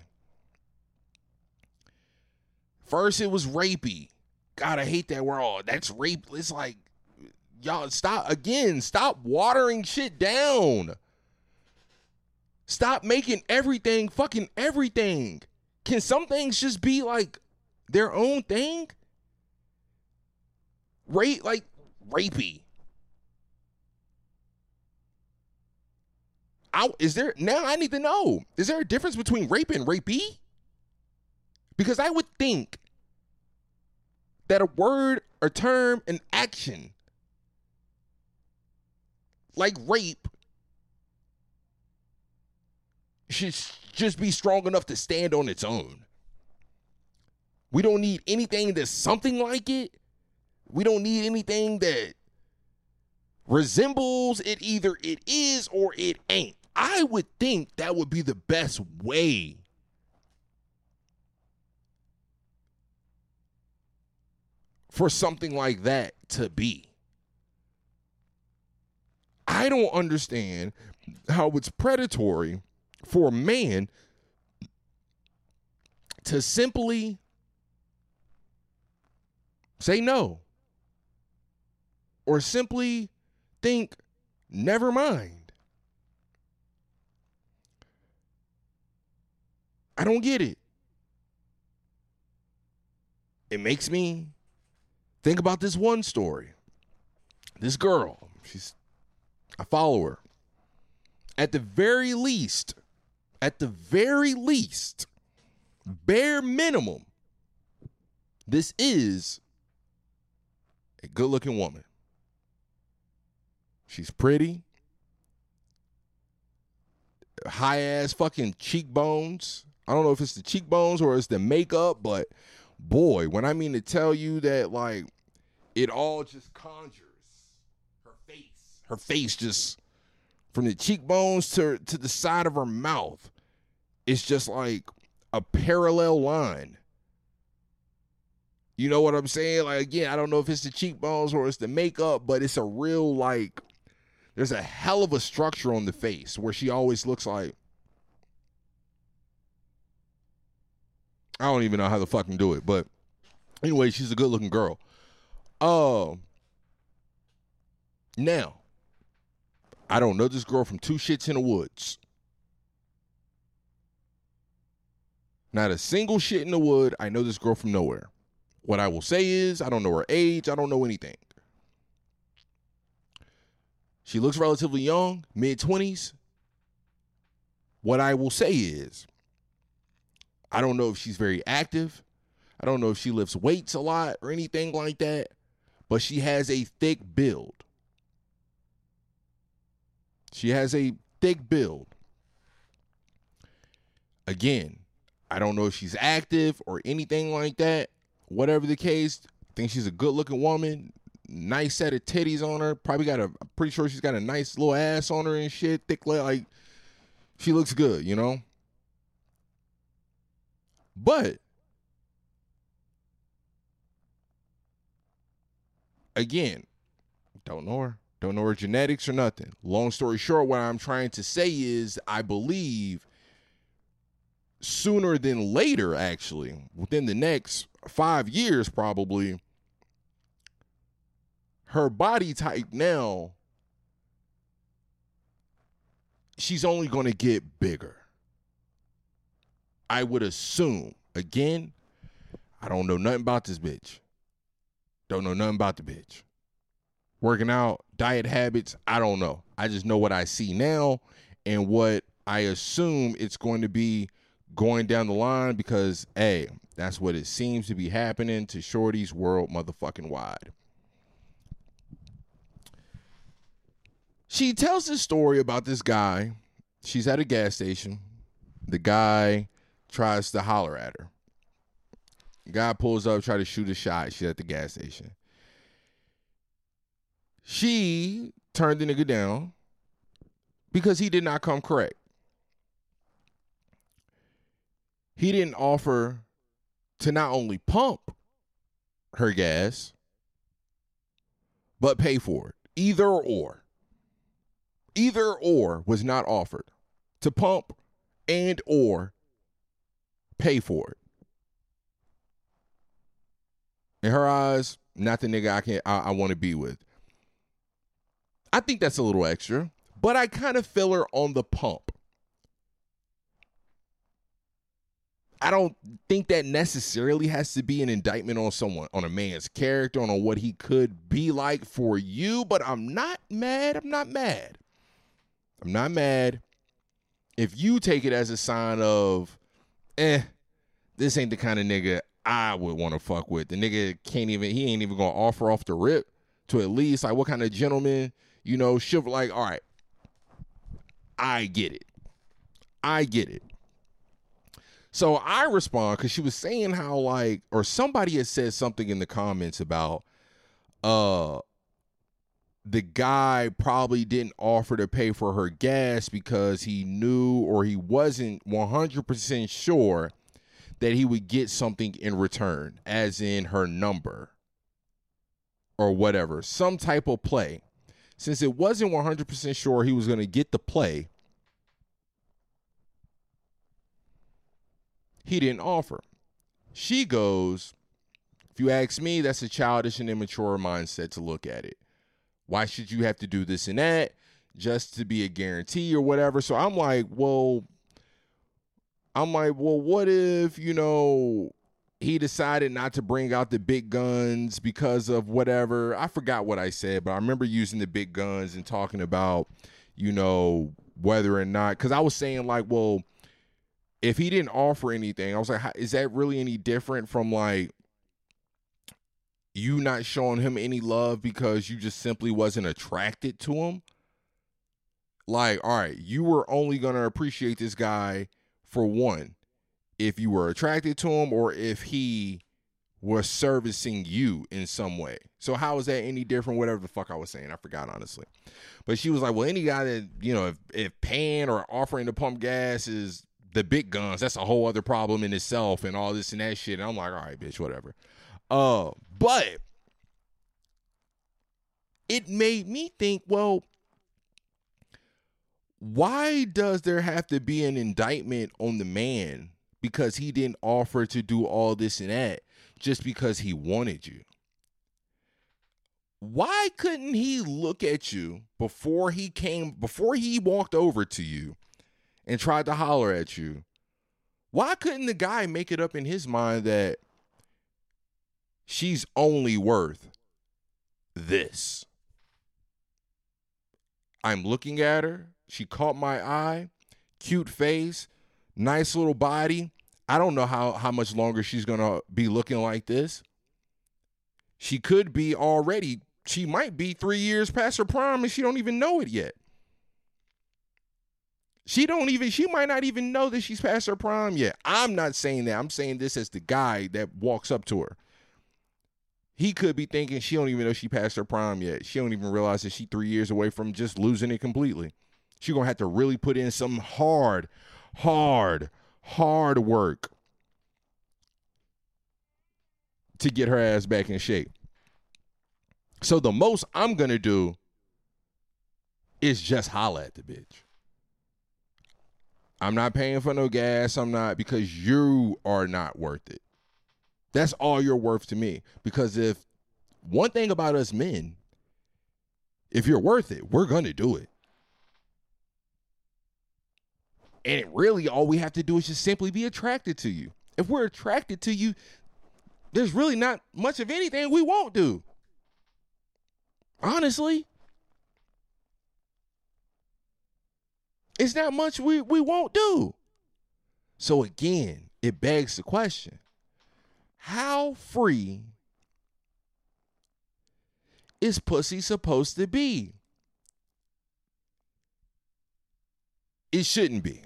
First it was rapey. God, I hate that word. Oh, that's rape. It's like y'all stop again. Stop watering shit down. Stop making everything fucking everything. Can some things just be like their own thing? Rape like rapey. I, is there now I need to know. Is there a difference between rape and rapey? Because I would think that a word, a term, an action like rape should just be strong enough to stand on its own. We don't need anything that's something like it. We don't need anything that resembles it. Either it is or it ain't. I would think that would be the best way for something like that to be. I don't understand how it's predatory for a man to simply say no or simply think, never mind. I don't get it. It makes me think about this one story. This girl, she's I follower. At the very least, at the very least, bare minimum, this is a good looking woman. She's pretty, high ass fucking cheekbones. I don't know if it's the cheekbones or it's the makeup, but boy, when I mean to tell you that, like, it all just conjures her face just from the cheekbones to to the side of her mouth it's just like a parallel line You know what I'm saying? Like again, I don't know if it's the cheekbones or it's the makeup, but it's a real like there's a hell of a structure on the face where she always looks like I don't even know how to fucking do it, but anyway, she's a good looking girl. Uh now, I don't know this girl from two shits in the woods. Not a single shit in the wood. I know this girl from nowhere. What I will say is, I don't know her age. I don't know anything. She looks relatively young, mid 20s. What I will say is, I don't know if she's very active. I don't know if she lifts weights a lot or anything like that, but she has a thick build. She has a thick build. Again, I don't know if she's active or anything like that. Whatever the case, I think she's a good looking woman. Nice set of titties on her. Probably got a, I'm pretty sure she's got a nice little ass on her and shit. Thick. Like, she looks good, you know? But, again, don't know her. Don't know her genetics or nothing. Long story short, what I'm trying to say is I believe sooner than later, actually, within the next five years, probably, her body type now, she's only going to get bigger. I would assume. Again, I don't know nothing about this bitch. Don't know nothing about the bitch working out, diet habits, I don't know. I just know what I see now and what I assume it's going to be going down the line because, hey, that's what it seems to be happening to Shorty's world motherfucking wide. She tells this story about this guy. She's at a gas station. The guy tries to holler at her. guy pulls up, try to shoot a shot. She's at the gas station. She turned the nigga down because he did not come correct. He didn't offer to not only pump her gas, but pay for it. Either or. Either or was not offered to pump and or pay for it. In her eyes, not the nigga I can I, I want to be with. I think that's a little extra, but I kind of feel her on the pump. I don't think that necessarily has to be an indictment on someone, on a man's character, on what he could be like for you, but I'm not mad. I'm not mad. I'm not mad. If you take it as a sign of, eh, this ain't the kind of nigga I would want to fuck with. The nigga can't even, he ain't even gonna offer off the rip to at least like what kind of gentleman you know, she'll like, all right, I get it. I get it. So I respond because she was saying how like, or somebody had said something in the comments about uh the guy probably didn't offer to pay for her gas because he knew or he wasn't 100% sure that he would get something in return, as in her number or whatever, some type of play since it wasn't 100% sure he was going to get the play, he didn't offer. She goes, if you ask me, that's a childish and immature mindset to look at it. Why should you have to do this and that just to be a guarantee or whatever? So I'm like, well, I'm like, well, what if, you know, he decided not to bring out the big guns because of whatever. I forgot what I said, but I remember using the big guns and talking about, you know, whether or not, because I was saying, like, well, if he didn't offer anything, I was like, is that really any different from like you not showing him any love because you just simply wasn't attracted to him? Like, all right, you were only going to appreciate this guy for one if you were attracted to him or if he was servicing you in some way. So how is that any different? Whatever the fuck I was saying, I forgot honestly. But she was like, "Well, any guy that you know, if, if paying or offering to pump gas is the big guns, that's a whole other problem in itself, and all this and that shit." And I'm like, "All right, bitch, whatever." Uh, but it made me think, well, why does there have to be an indictment on the man because he didn't offer to do all this and that just because he wanted you? Why couldn't he look at you before he came, before he walked over to you and tried to holler at you? Why couldn't the guy make it up in his mind that she's only worth this? I'm looking at her. She caught my eye. Cute face, nice little body. I don't know how how much longer she's to be looking like this. She could be already she might be 3 years past her prime and she don't even know it yet. She don't even she might not even know that she's past her prime yet. I'm not saying that. I'm saying this as the guy that walks up to her. He could be thinking she don't even know she passed her prime yet. She don't even realize that she three years away from just losing it completely. She gonna have to really put in some hard, hard, hard work to get her ass back in shape. So the most I'm gonna do is just holler at the bitch. I'm not paying for no gas. I'm not because you are not worth it. That's all you're worth to me. Because if one thing about us men, if you're worth it, we're to do it. And it really, all we have to do is just simply be attracted to you. If we're attracted to you, there's really not much of anything we won't do. Honestly, it's not much we, we won't do. So again, it begs the question how free is pussy supposed to be? It shouldn't be.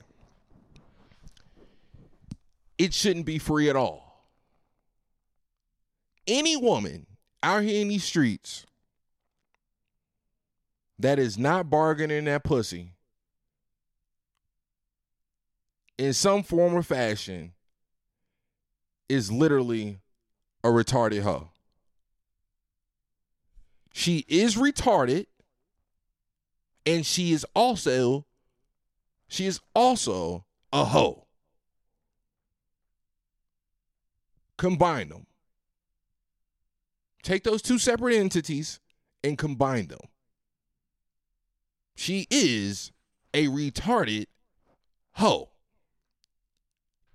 It shouldn't be free at all. Any woman out here in these streets that is not bargaining that pussy in some form or fashion is literally a retarded hoe. She is retarded and she is also she is also a hoe. Combine them. Take those two separate entities and combine them. She is a retarded hoe.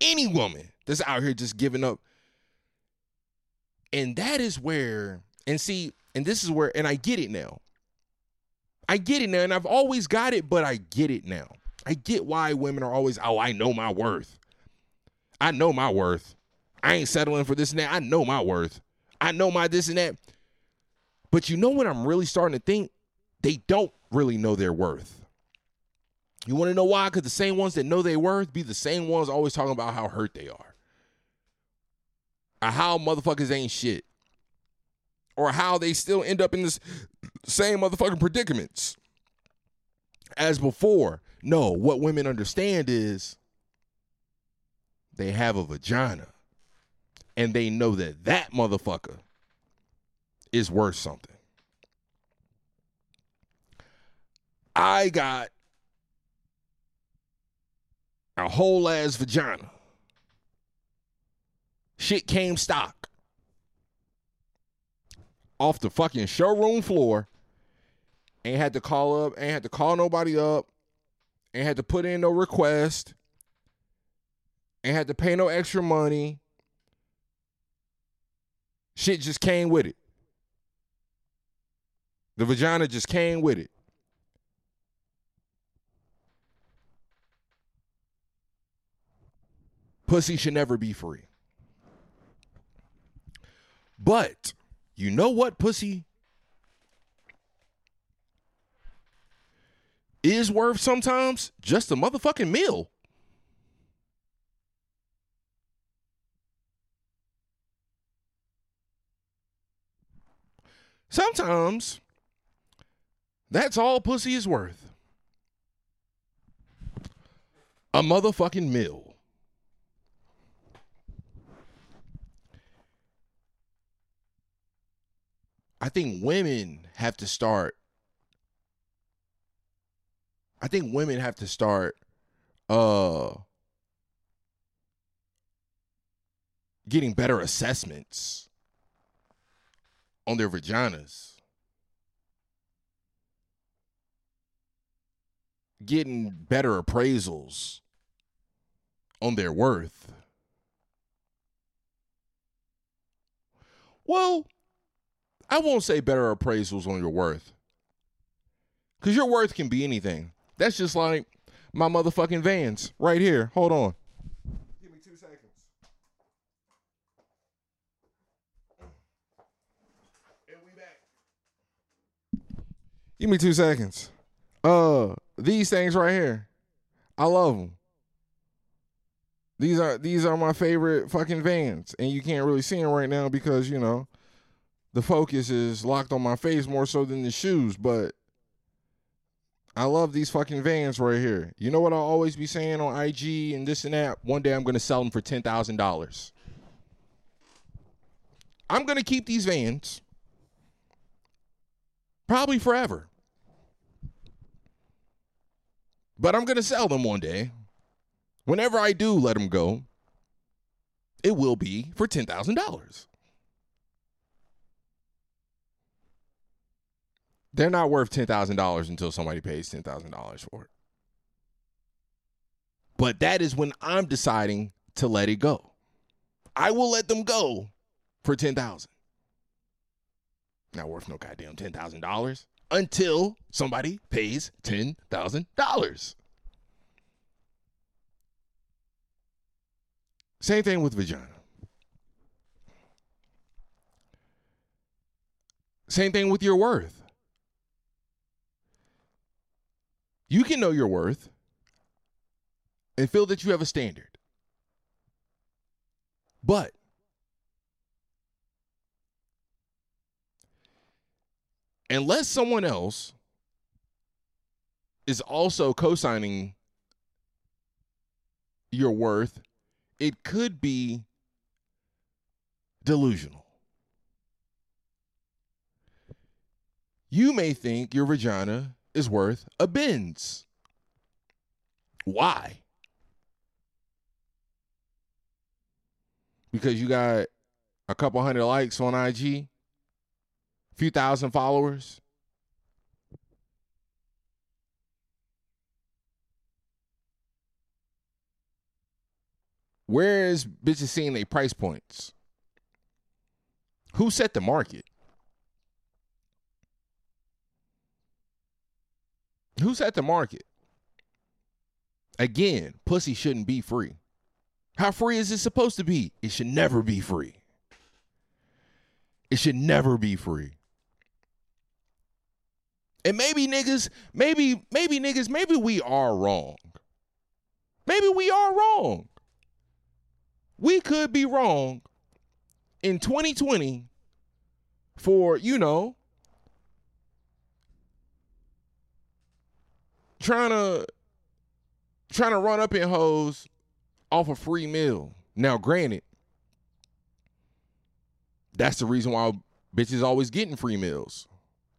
Any woman that's out here just giving up. And that is where, and see, and this is where, and I get it now. I get it now, and I've always got it, but I get it now. I get why women are always, oh, I know my worth. I know my worth. I ain't settling for this and that. I know my worth. I know my this and that. But you know what I'm really starting to think? They don't really know their worth. You want to know why? Because the same ones that know their worth be the same ones always talking about how hurt they are. Or how motherfuckers ain't shit. Or how they still end up in this same motherfucking predicaments as before. No, what women understand is they have a vagina and they know that that motherfucker is worth something. I got a whole ass vagina. Shit came stock off the fucking showroom floor. Ain't had to call up, ain't had to call nobody up, ain't had to put in no request, ain't had to pay no extra money. Shit just came with it. The vagina just came with it. Pussy should never be free. But you know what, pussy is worth sometimes? Just a motherfucking meal. Sometimes that's all pussy is worth. A motherfucking meal. I think women have to start. I think women have to start uh getting better assessments on their vaginas. Getting better appraisals on their worth. Well, I won't say better appraisals on your worth. Because your worth can be anything. That's just like my motherfucking vans right here. Hold on. Give me two seconds. And we back. Give me two seconds. Uh, these things right here. I love them. These are these are my favorite fucking vans, and you can't really see them right now because you know the focus is locked on my face more so than the shoes. But I love these fucking vans right here. You know what I'll always be saying on IG and this and that? One day I'm gonna sell them for ten thousand dollars. I'm gonna keep these vans probably forever. But I'm gonna sell them one day Whenever I do let them go, it will be for $10,000. They're not worth $10,000 until somebody pays $10,000 for it. But that is when I'm deciding to let it go. I will let them go for 10,000. Not worth no goddamn $10,000 until somebody pays $10,000. Same thing with vagina. Same thing with your worth. You can know your worth and feel that you have a standard. But unless someone else is also co signing your worth it could be delusional. You may think your vagina is worth a Benz. Why? Because you got a couple hundred likes on IG, few thousand followers, Where is bitches seeing their price points? Who set the market? Who set the market? Again, pussy shouldn't be free. How free is it supposed to be? It should never be free. It should never be free. And maybe niggas, maybe, maybe niggas, maybe we are wrong. Maybe we are wrong we could be wrong in 2020 for, you know, trying to trying to run up in hoes off a free meal. Now, granted, that's the reason why bitches always getting free meals.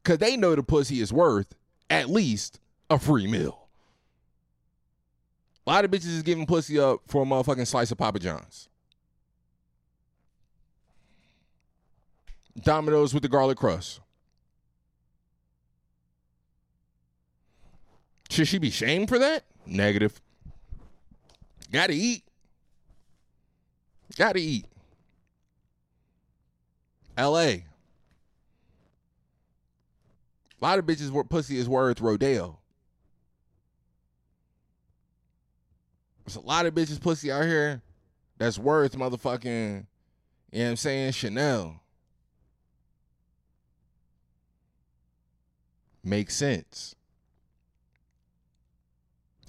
Cause they know the pussy is worth at least a free meal. A lot of bitches is giving pussy up for a motherfucking slice of Papa John's. Domino's with the garlic crust. Should she be shamed for that? Negative. Gotta eat. Gotta eat. LA. A lot of bitches were pussy is worth Rodeo. There's a lot of bitches pussy out here that's worth motherfucking, you know what I'm saying, Chanel. makes sense.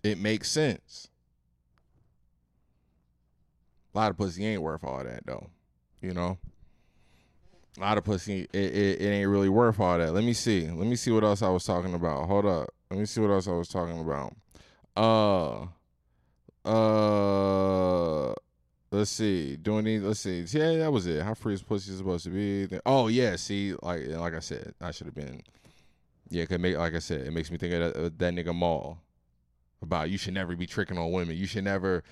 It makes sense. A lot of pussy ain't worth all that though. You know? A lot of pussy it, it, it ain't really worth all that. Let me see. Let me see what else I was talking about. Hold up. Let me see what else I was talking about. Uh uh let's see. Doing these. Let's see. Yeah, that was it. How free is pussy supposed to be? Oh yeah. See, like like I said, I should have been. Yeah, cause make like I said, it makes me think of that, that nigga Mal about you should never be tricking on women. You should never.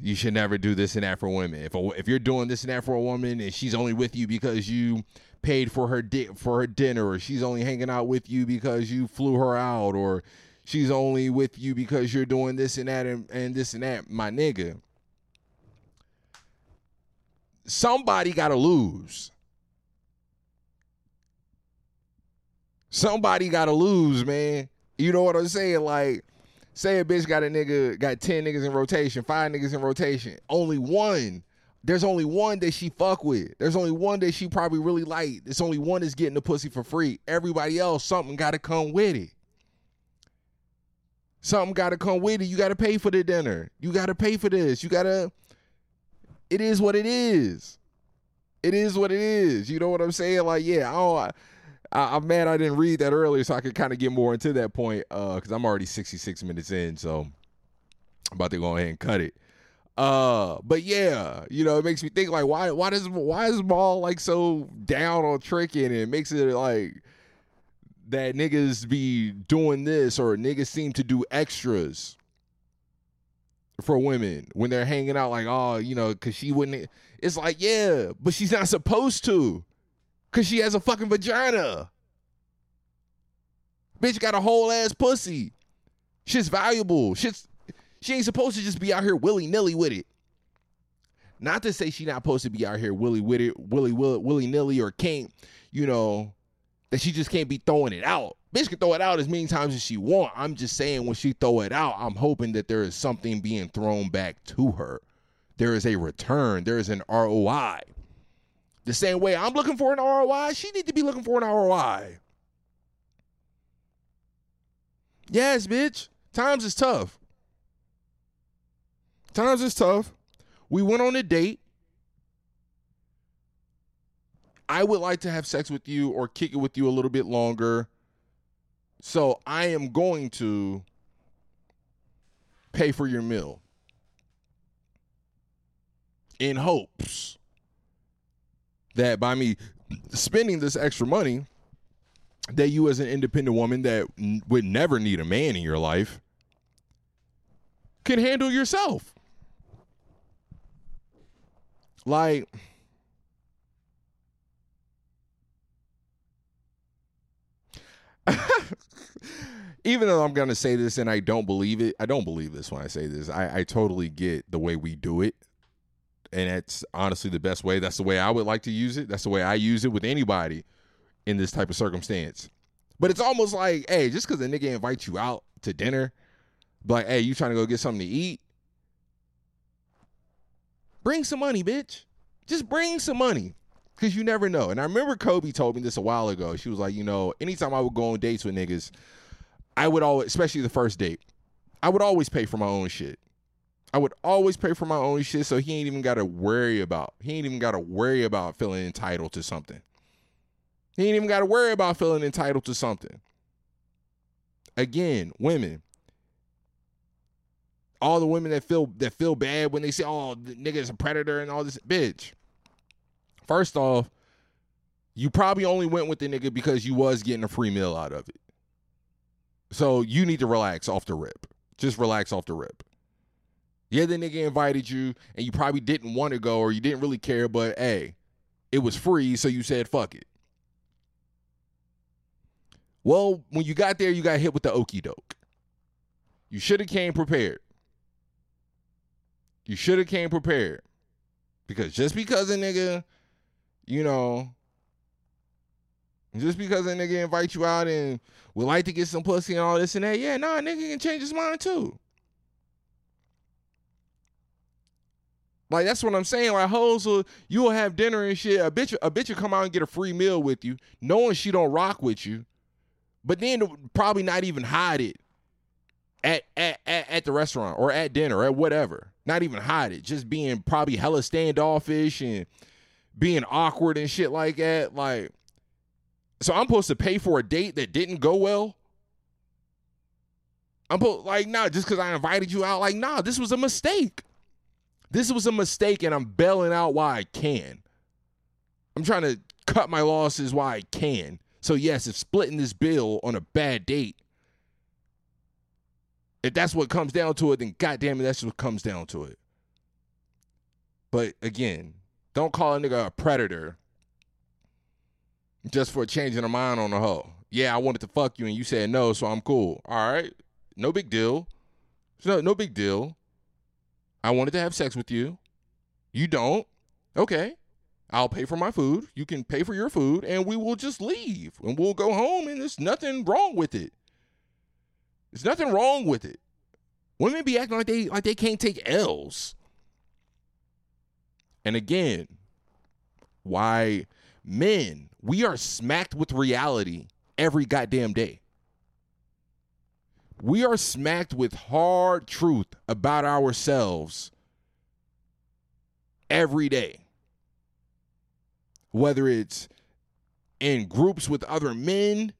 You should never do this and that for women. If a, if you're doing this and that for a woman and she's only with you because you paid for her di- for her dinner, or she's only hanging out with you because you flew her out, or she's only with you because you're doing this and that and, and this and that, my nigga. Somebody got to lose. Somebody got to lose, man. You know what I'm saying? Like, say a bitch got a nigga, got 10 niggas in rotation, five niggas in rotation. Only one. There's only one that she fuck with. There's only one that she probably really like. There's only one that's getting the pussy for free. Everybody else, something got to come with it. Something got to come with it. You got to pay for the dinner. You got to pay for this. You got to. It is what it is. It is what it is. You know what I'm saying? Like, yeah, I, I, am mad I didn't read that earlier so I could kind of get more into that point because uh, I'm already 66 minutes in. So I'm about to go ahead and cut it. Uh, but yeah, you know, it makes me think like, why, why does, why is Mal like so down on tricking? And it makes it like that niggas be doing this or niggas seem to do extras for women when they're hanging out like oh you know because she wouldn't it's like yeah but she's not supposed to because she has a fucking vagina bitch got a whole ass pussy shit's valuable shit's she ain't supposed to just be out here willy-nilly with it not to say she not supposed to be out here willy with it willy will willy nilly or can't you know that she just can't be throwing it out. Bitch can throw it out as many times as she want. I'm just saying when she throw it out, I'm hoping that there is something being thrown back to her. There is a return. There is an ROI. The same way I'm looking for an ROI, she need to be looking for an ROI. Yes, bitch. Times is tough. Times is tough. We went on a date. I would like to have sex with you or kick it with you a little bit longer. So I am going to pay for your meal in hopes that by me spending this extra money that you as an independent woman that would never need a man in your life can handle yourself like even though I'm gonna say this and I don't believe it, I don't believe this when I say this. I, I totally get the way we do it. And that's honestly the best way. That's the way I would like to use it. That's the way I use it with anybody in this type of circumstance. But it's almost like, hey, just because a nigga invites you out to dinner, like, hey, you trying to go get something to eat? Bring some money, bitch. Just bring some money because you never know. And I remember Kobe told me this a while ago. She was like, you know, anytime I would go on dates with niggas, I would always, especially the first date, I would always pay for my own shit. I would always pay for my own shit, so he ain't even got to worry about. He ain't even got to worry about feeling entitled to something. He ain't even got to worry about feeling entitled to something. Again, women. All the women that feel that feel bad when they say, "Oh, the nigga is a predator" and all this, bitch First off, you probably only went with the nigga because you was getting a free meal out of it. So you need to relax off the rip. Just relax off the rip. Yeah, the nigga invited you and you probably didn't want to go or you didn't really care, but hey, it was free, so you said fuck it. Well, when you got there, you got hit with the okey doke. You should have came prepared. You should have came prepared. Because just because a nigga you know, just because a nigga invite you out and would like to get some pussy and all this and that, yeah, nah, a nigga can change his mind too. Like that's what I'm saying. Like hoes will you will have dinner and shit. A bitch, a bitch will come out and get a free meal with you, knowing she don't rock with you, but then probably not even hide it at at at, at the restaurant or at dinner or at whatever. Not even hide it. Just being probably hella standoffish and being awkward and shit like that. Like, so I'm supposed to pay for a date that didn't go well. I'm po- like, nah, just because I invited you out, like, nah, this was a mistake. This was a mistake, and I'm bailing out while I can. I'm trying to cut my losses while I can. So, yes, if splitting this bill on a bad date, if that's what comes down to it, then goddamn it, that's what comes down to it. But again, don't call a nigga a predator just for changing her mind on the hoe. Yeah, I wanted to fuck you and you said no, so I'm cool. All right. No big deal. No, no big deal. I wanted to have sex with you. You don't. Okay. I'll pay for my food. You can pay for your food, and we will just leave and we'll go home, and there's nothing wrong with it. There's nothing wrong with it. Women be acting like they like they can't take L's. And again, why men, we are smacked with reality every goddamn day. We are smacked with hard truth about ourselves every day. Whether it's in groups with other men,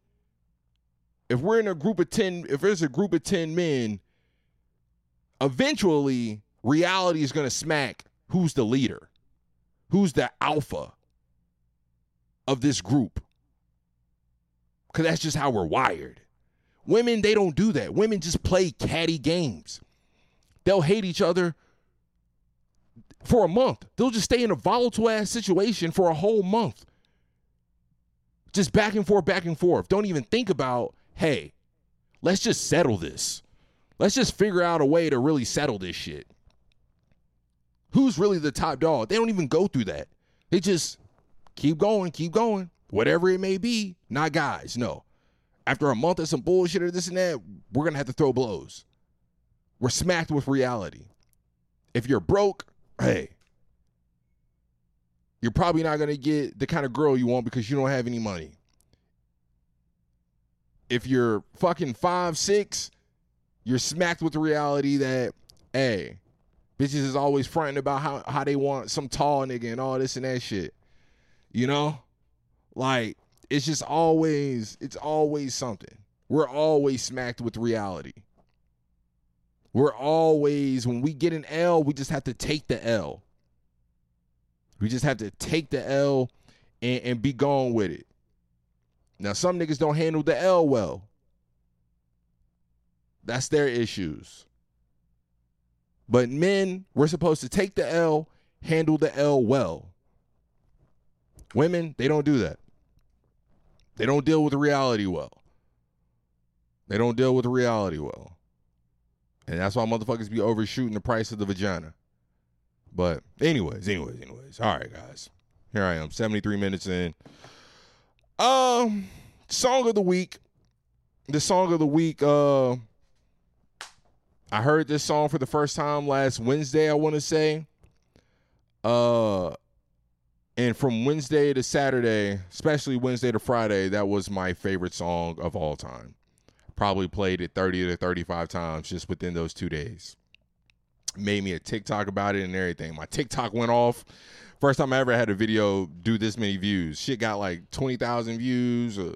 if we're in a group of 10, if there's a group of 10 men, eventually reality is going to smack who's the leader, who's the alpha of this group. Because that's just how we're wired. Women, they don't do that. Women just play catty games. They'll hate each other for a month. They'll just stay in a volatile ass situation for a whole month. Just back and forth, back and forth. Don't even think about, hey, let's just settle this. Let's just figure out a way to really settle this shit. Who's really the top dog? They don't even go through that. They just keep going, keep going, whatever it may be. Not guys, no. After a month of some bullshit or this and that, we're gonna have to throw blows. We're smacked with reality. If you're broke, hey, you're probably not gonna get the kind of girl you want because you don't have any money. If you're fucking five, six, you're smacked with the reality that, hey, bitches is always fronting about how, how they want some tall nigga and all this and that shit. You know? Like, it's just always, it's always something. We're always smacked with reality. We're always, when we get an L, we just have to take the L. We just have to take the L and, and be gone with it. Now, some niggas don't handle the L well. That's their issues. But men, we're supposed to take the L, handle the L well. Women, they don't do that. They don't deal with reality well. They don't deal with reality well. And that's why motherfuckers be overshooting the price of the vagina. But anyways, anyways, anyways. All right, guys. Here I am, 73 minutes in. Um, song of the week. The song of the week, uh, I heard this song for the first time last Wednesday, I want to say. Uh and from Wednesday to Saturday, especially Wednesday to Friday, that was my favorite song of all time. Probably played it 30 to 35 times just within those 2 days. Made me a TikTok about it and everything. My TikTok went off. First time I ever had a video do this many views. Shit got like 20,000 views, a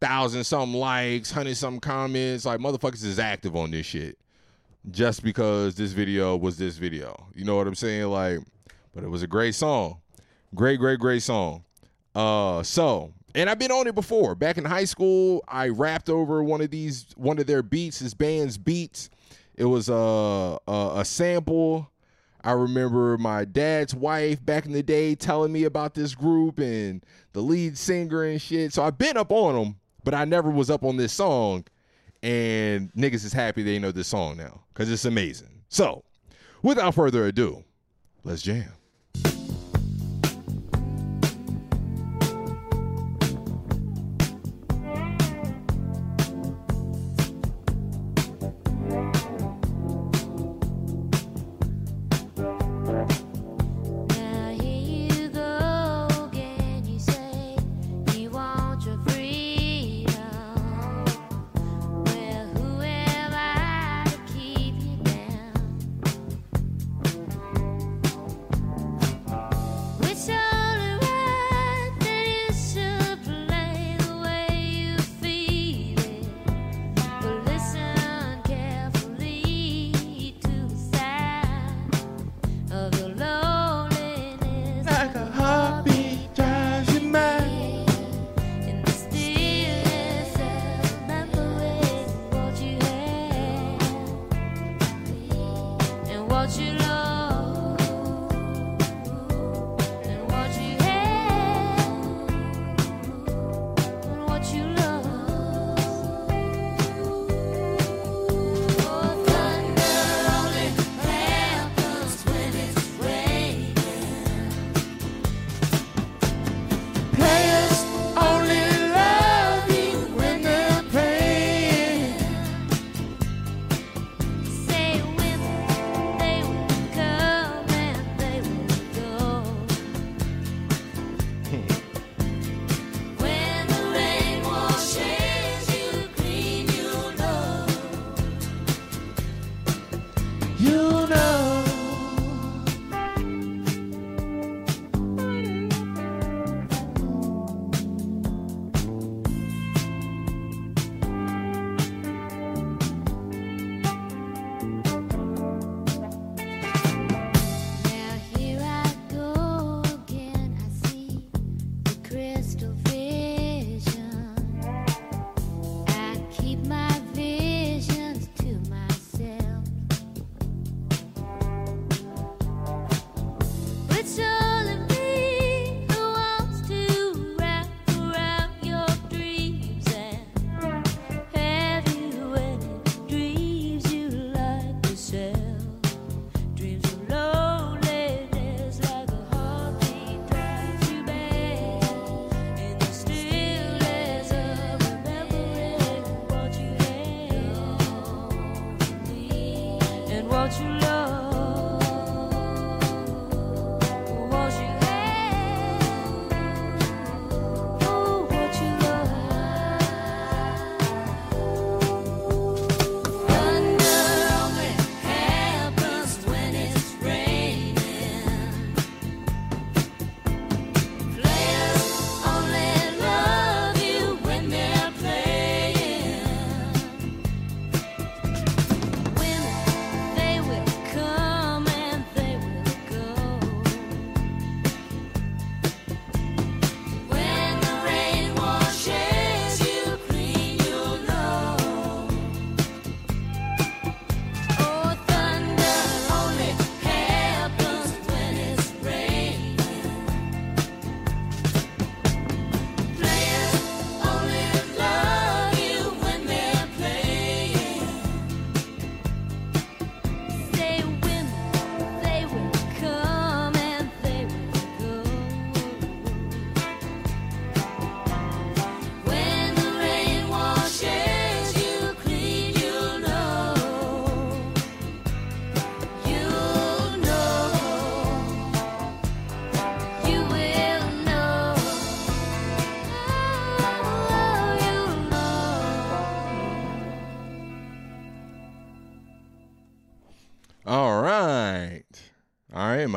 thousand something likes, hundred something comments. Like motherfuckers is active on this shit just because this video was this video. You know what I'm saying? Like, but it was a great song. Great, great, great song. Uh so and I've been on it before. Back in high school, I rapped over one of these one of their beats, his band's beats. It was a, a, a sample. I remember my dad's wife back in the day telling me about this group and the lead singer and shit. So I've been up on them, but I never was up on this song and niggas is happy they know this song now because it's amazing. So, without further ado, let's jam.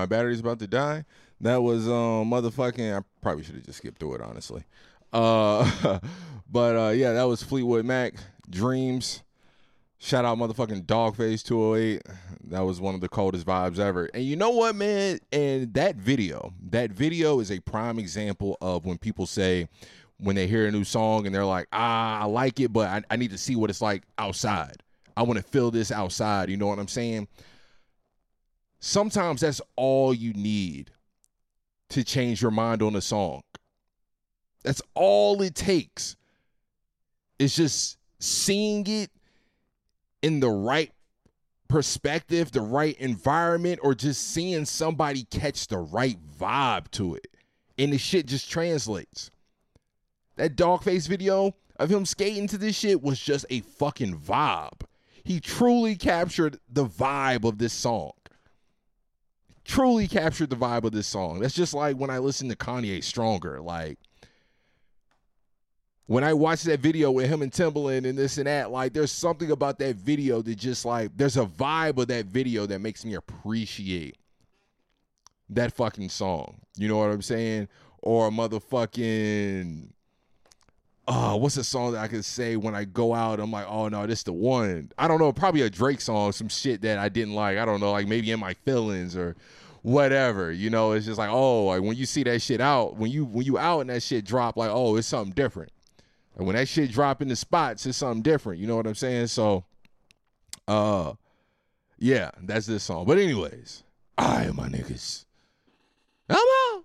My battery's about to die. That was um motherfucking I probably should have just skipped through it honestly. Uh but uh yeah, that was Fleetwood Mac Dreams. Shout out motherfucking Dogface 208. That was one of the coldest vibes ever. And you know what, man? And that video, that video is a prime example of when people say when they hear a new song and they're like, ah, I like it, but I, I need to see what it's like outside. I want to feel this outside. You know what I'm saying? Sometimes that's all you need to change your mind on a song. That's all it takes. It's just seeing it in the right perspective, the right environment, or just seeing somebody catch the right vibe to it. And the shit just translates. That dog face video of him skating to this shit was just a fucking vibe. He truly captured the vibe of this song truly captured the vibe of this song. That's just like when I listen to Kanye Stronger. Like when I watch that video with him and Timbaland and this and that, like there's something about that video that just like there's a vibe of that video that makes me appreciate that fucking song. You know what I'm saying? Or motherfucking uh, what's a song that I can say when I go out? I'm like, oh no, this the one. I don't know, probably a Drake song, some shit that I didn't like. I don't know, like maybe in my feelings or whatever. You know, it's just like, oh, like when you see that shit out, when you when you out and that shit drop, like, oh, it's something different. And when that shit drop in the spots, it's something different. You know what I'm saying? So, uh, yeah, that's this song. But anyways, I my niggas. Come on.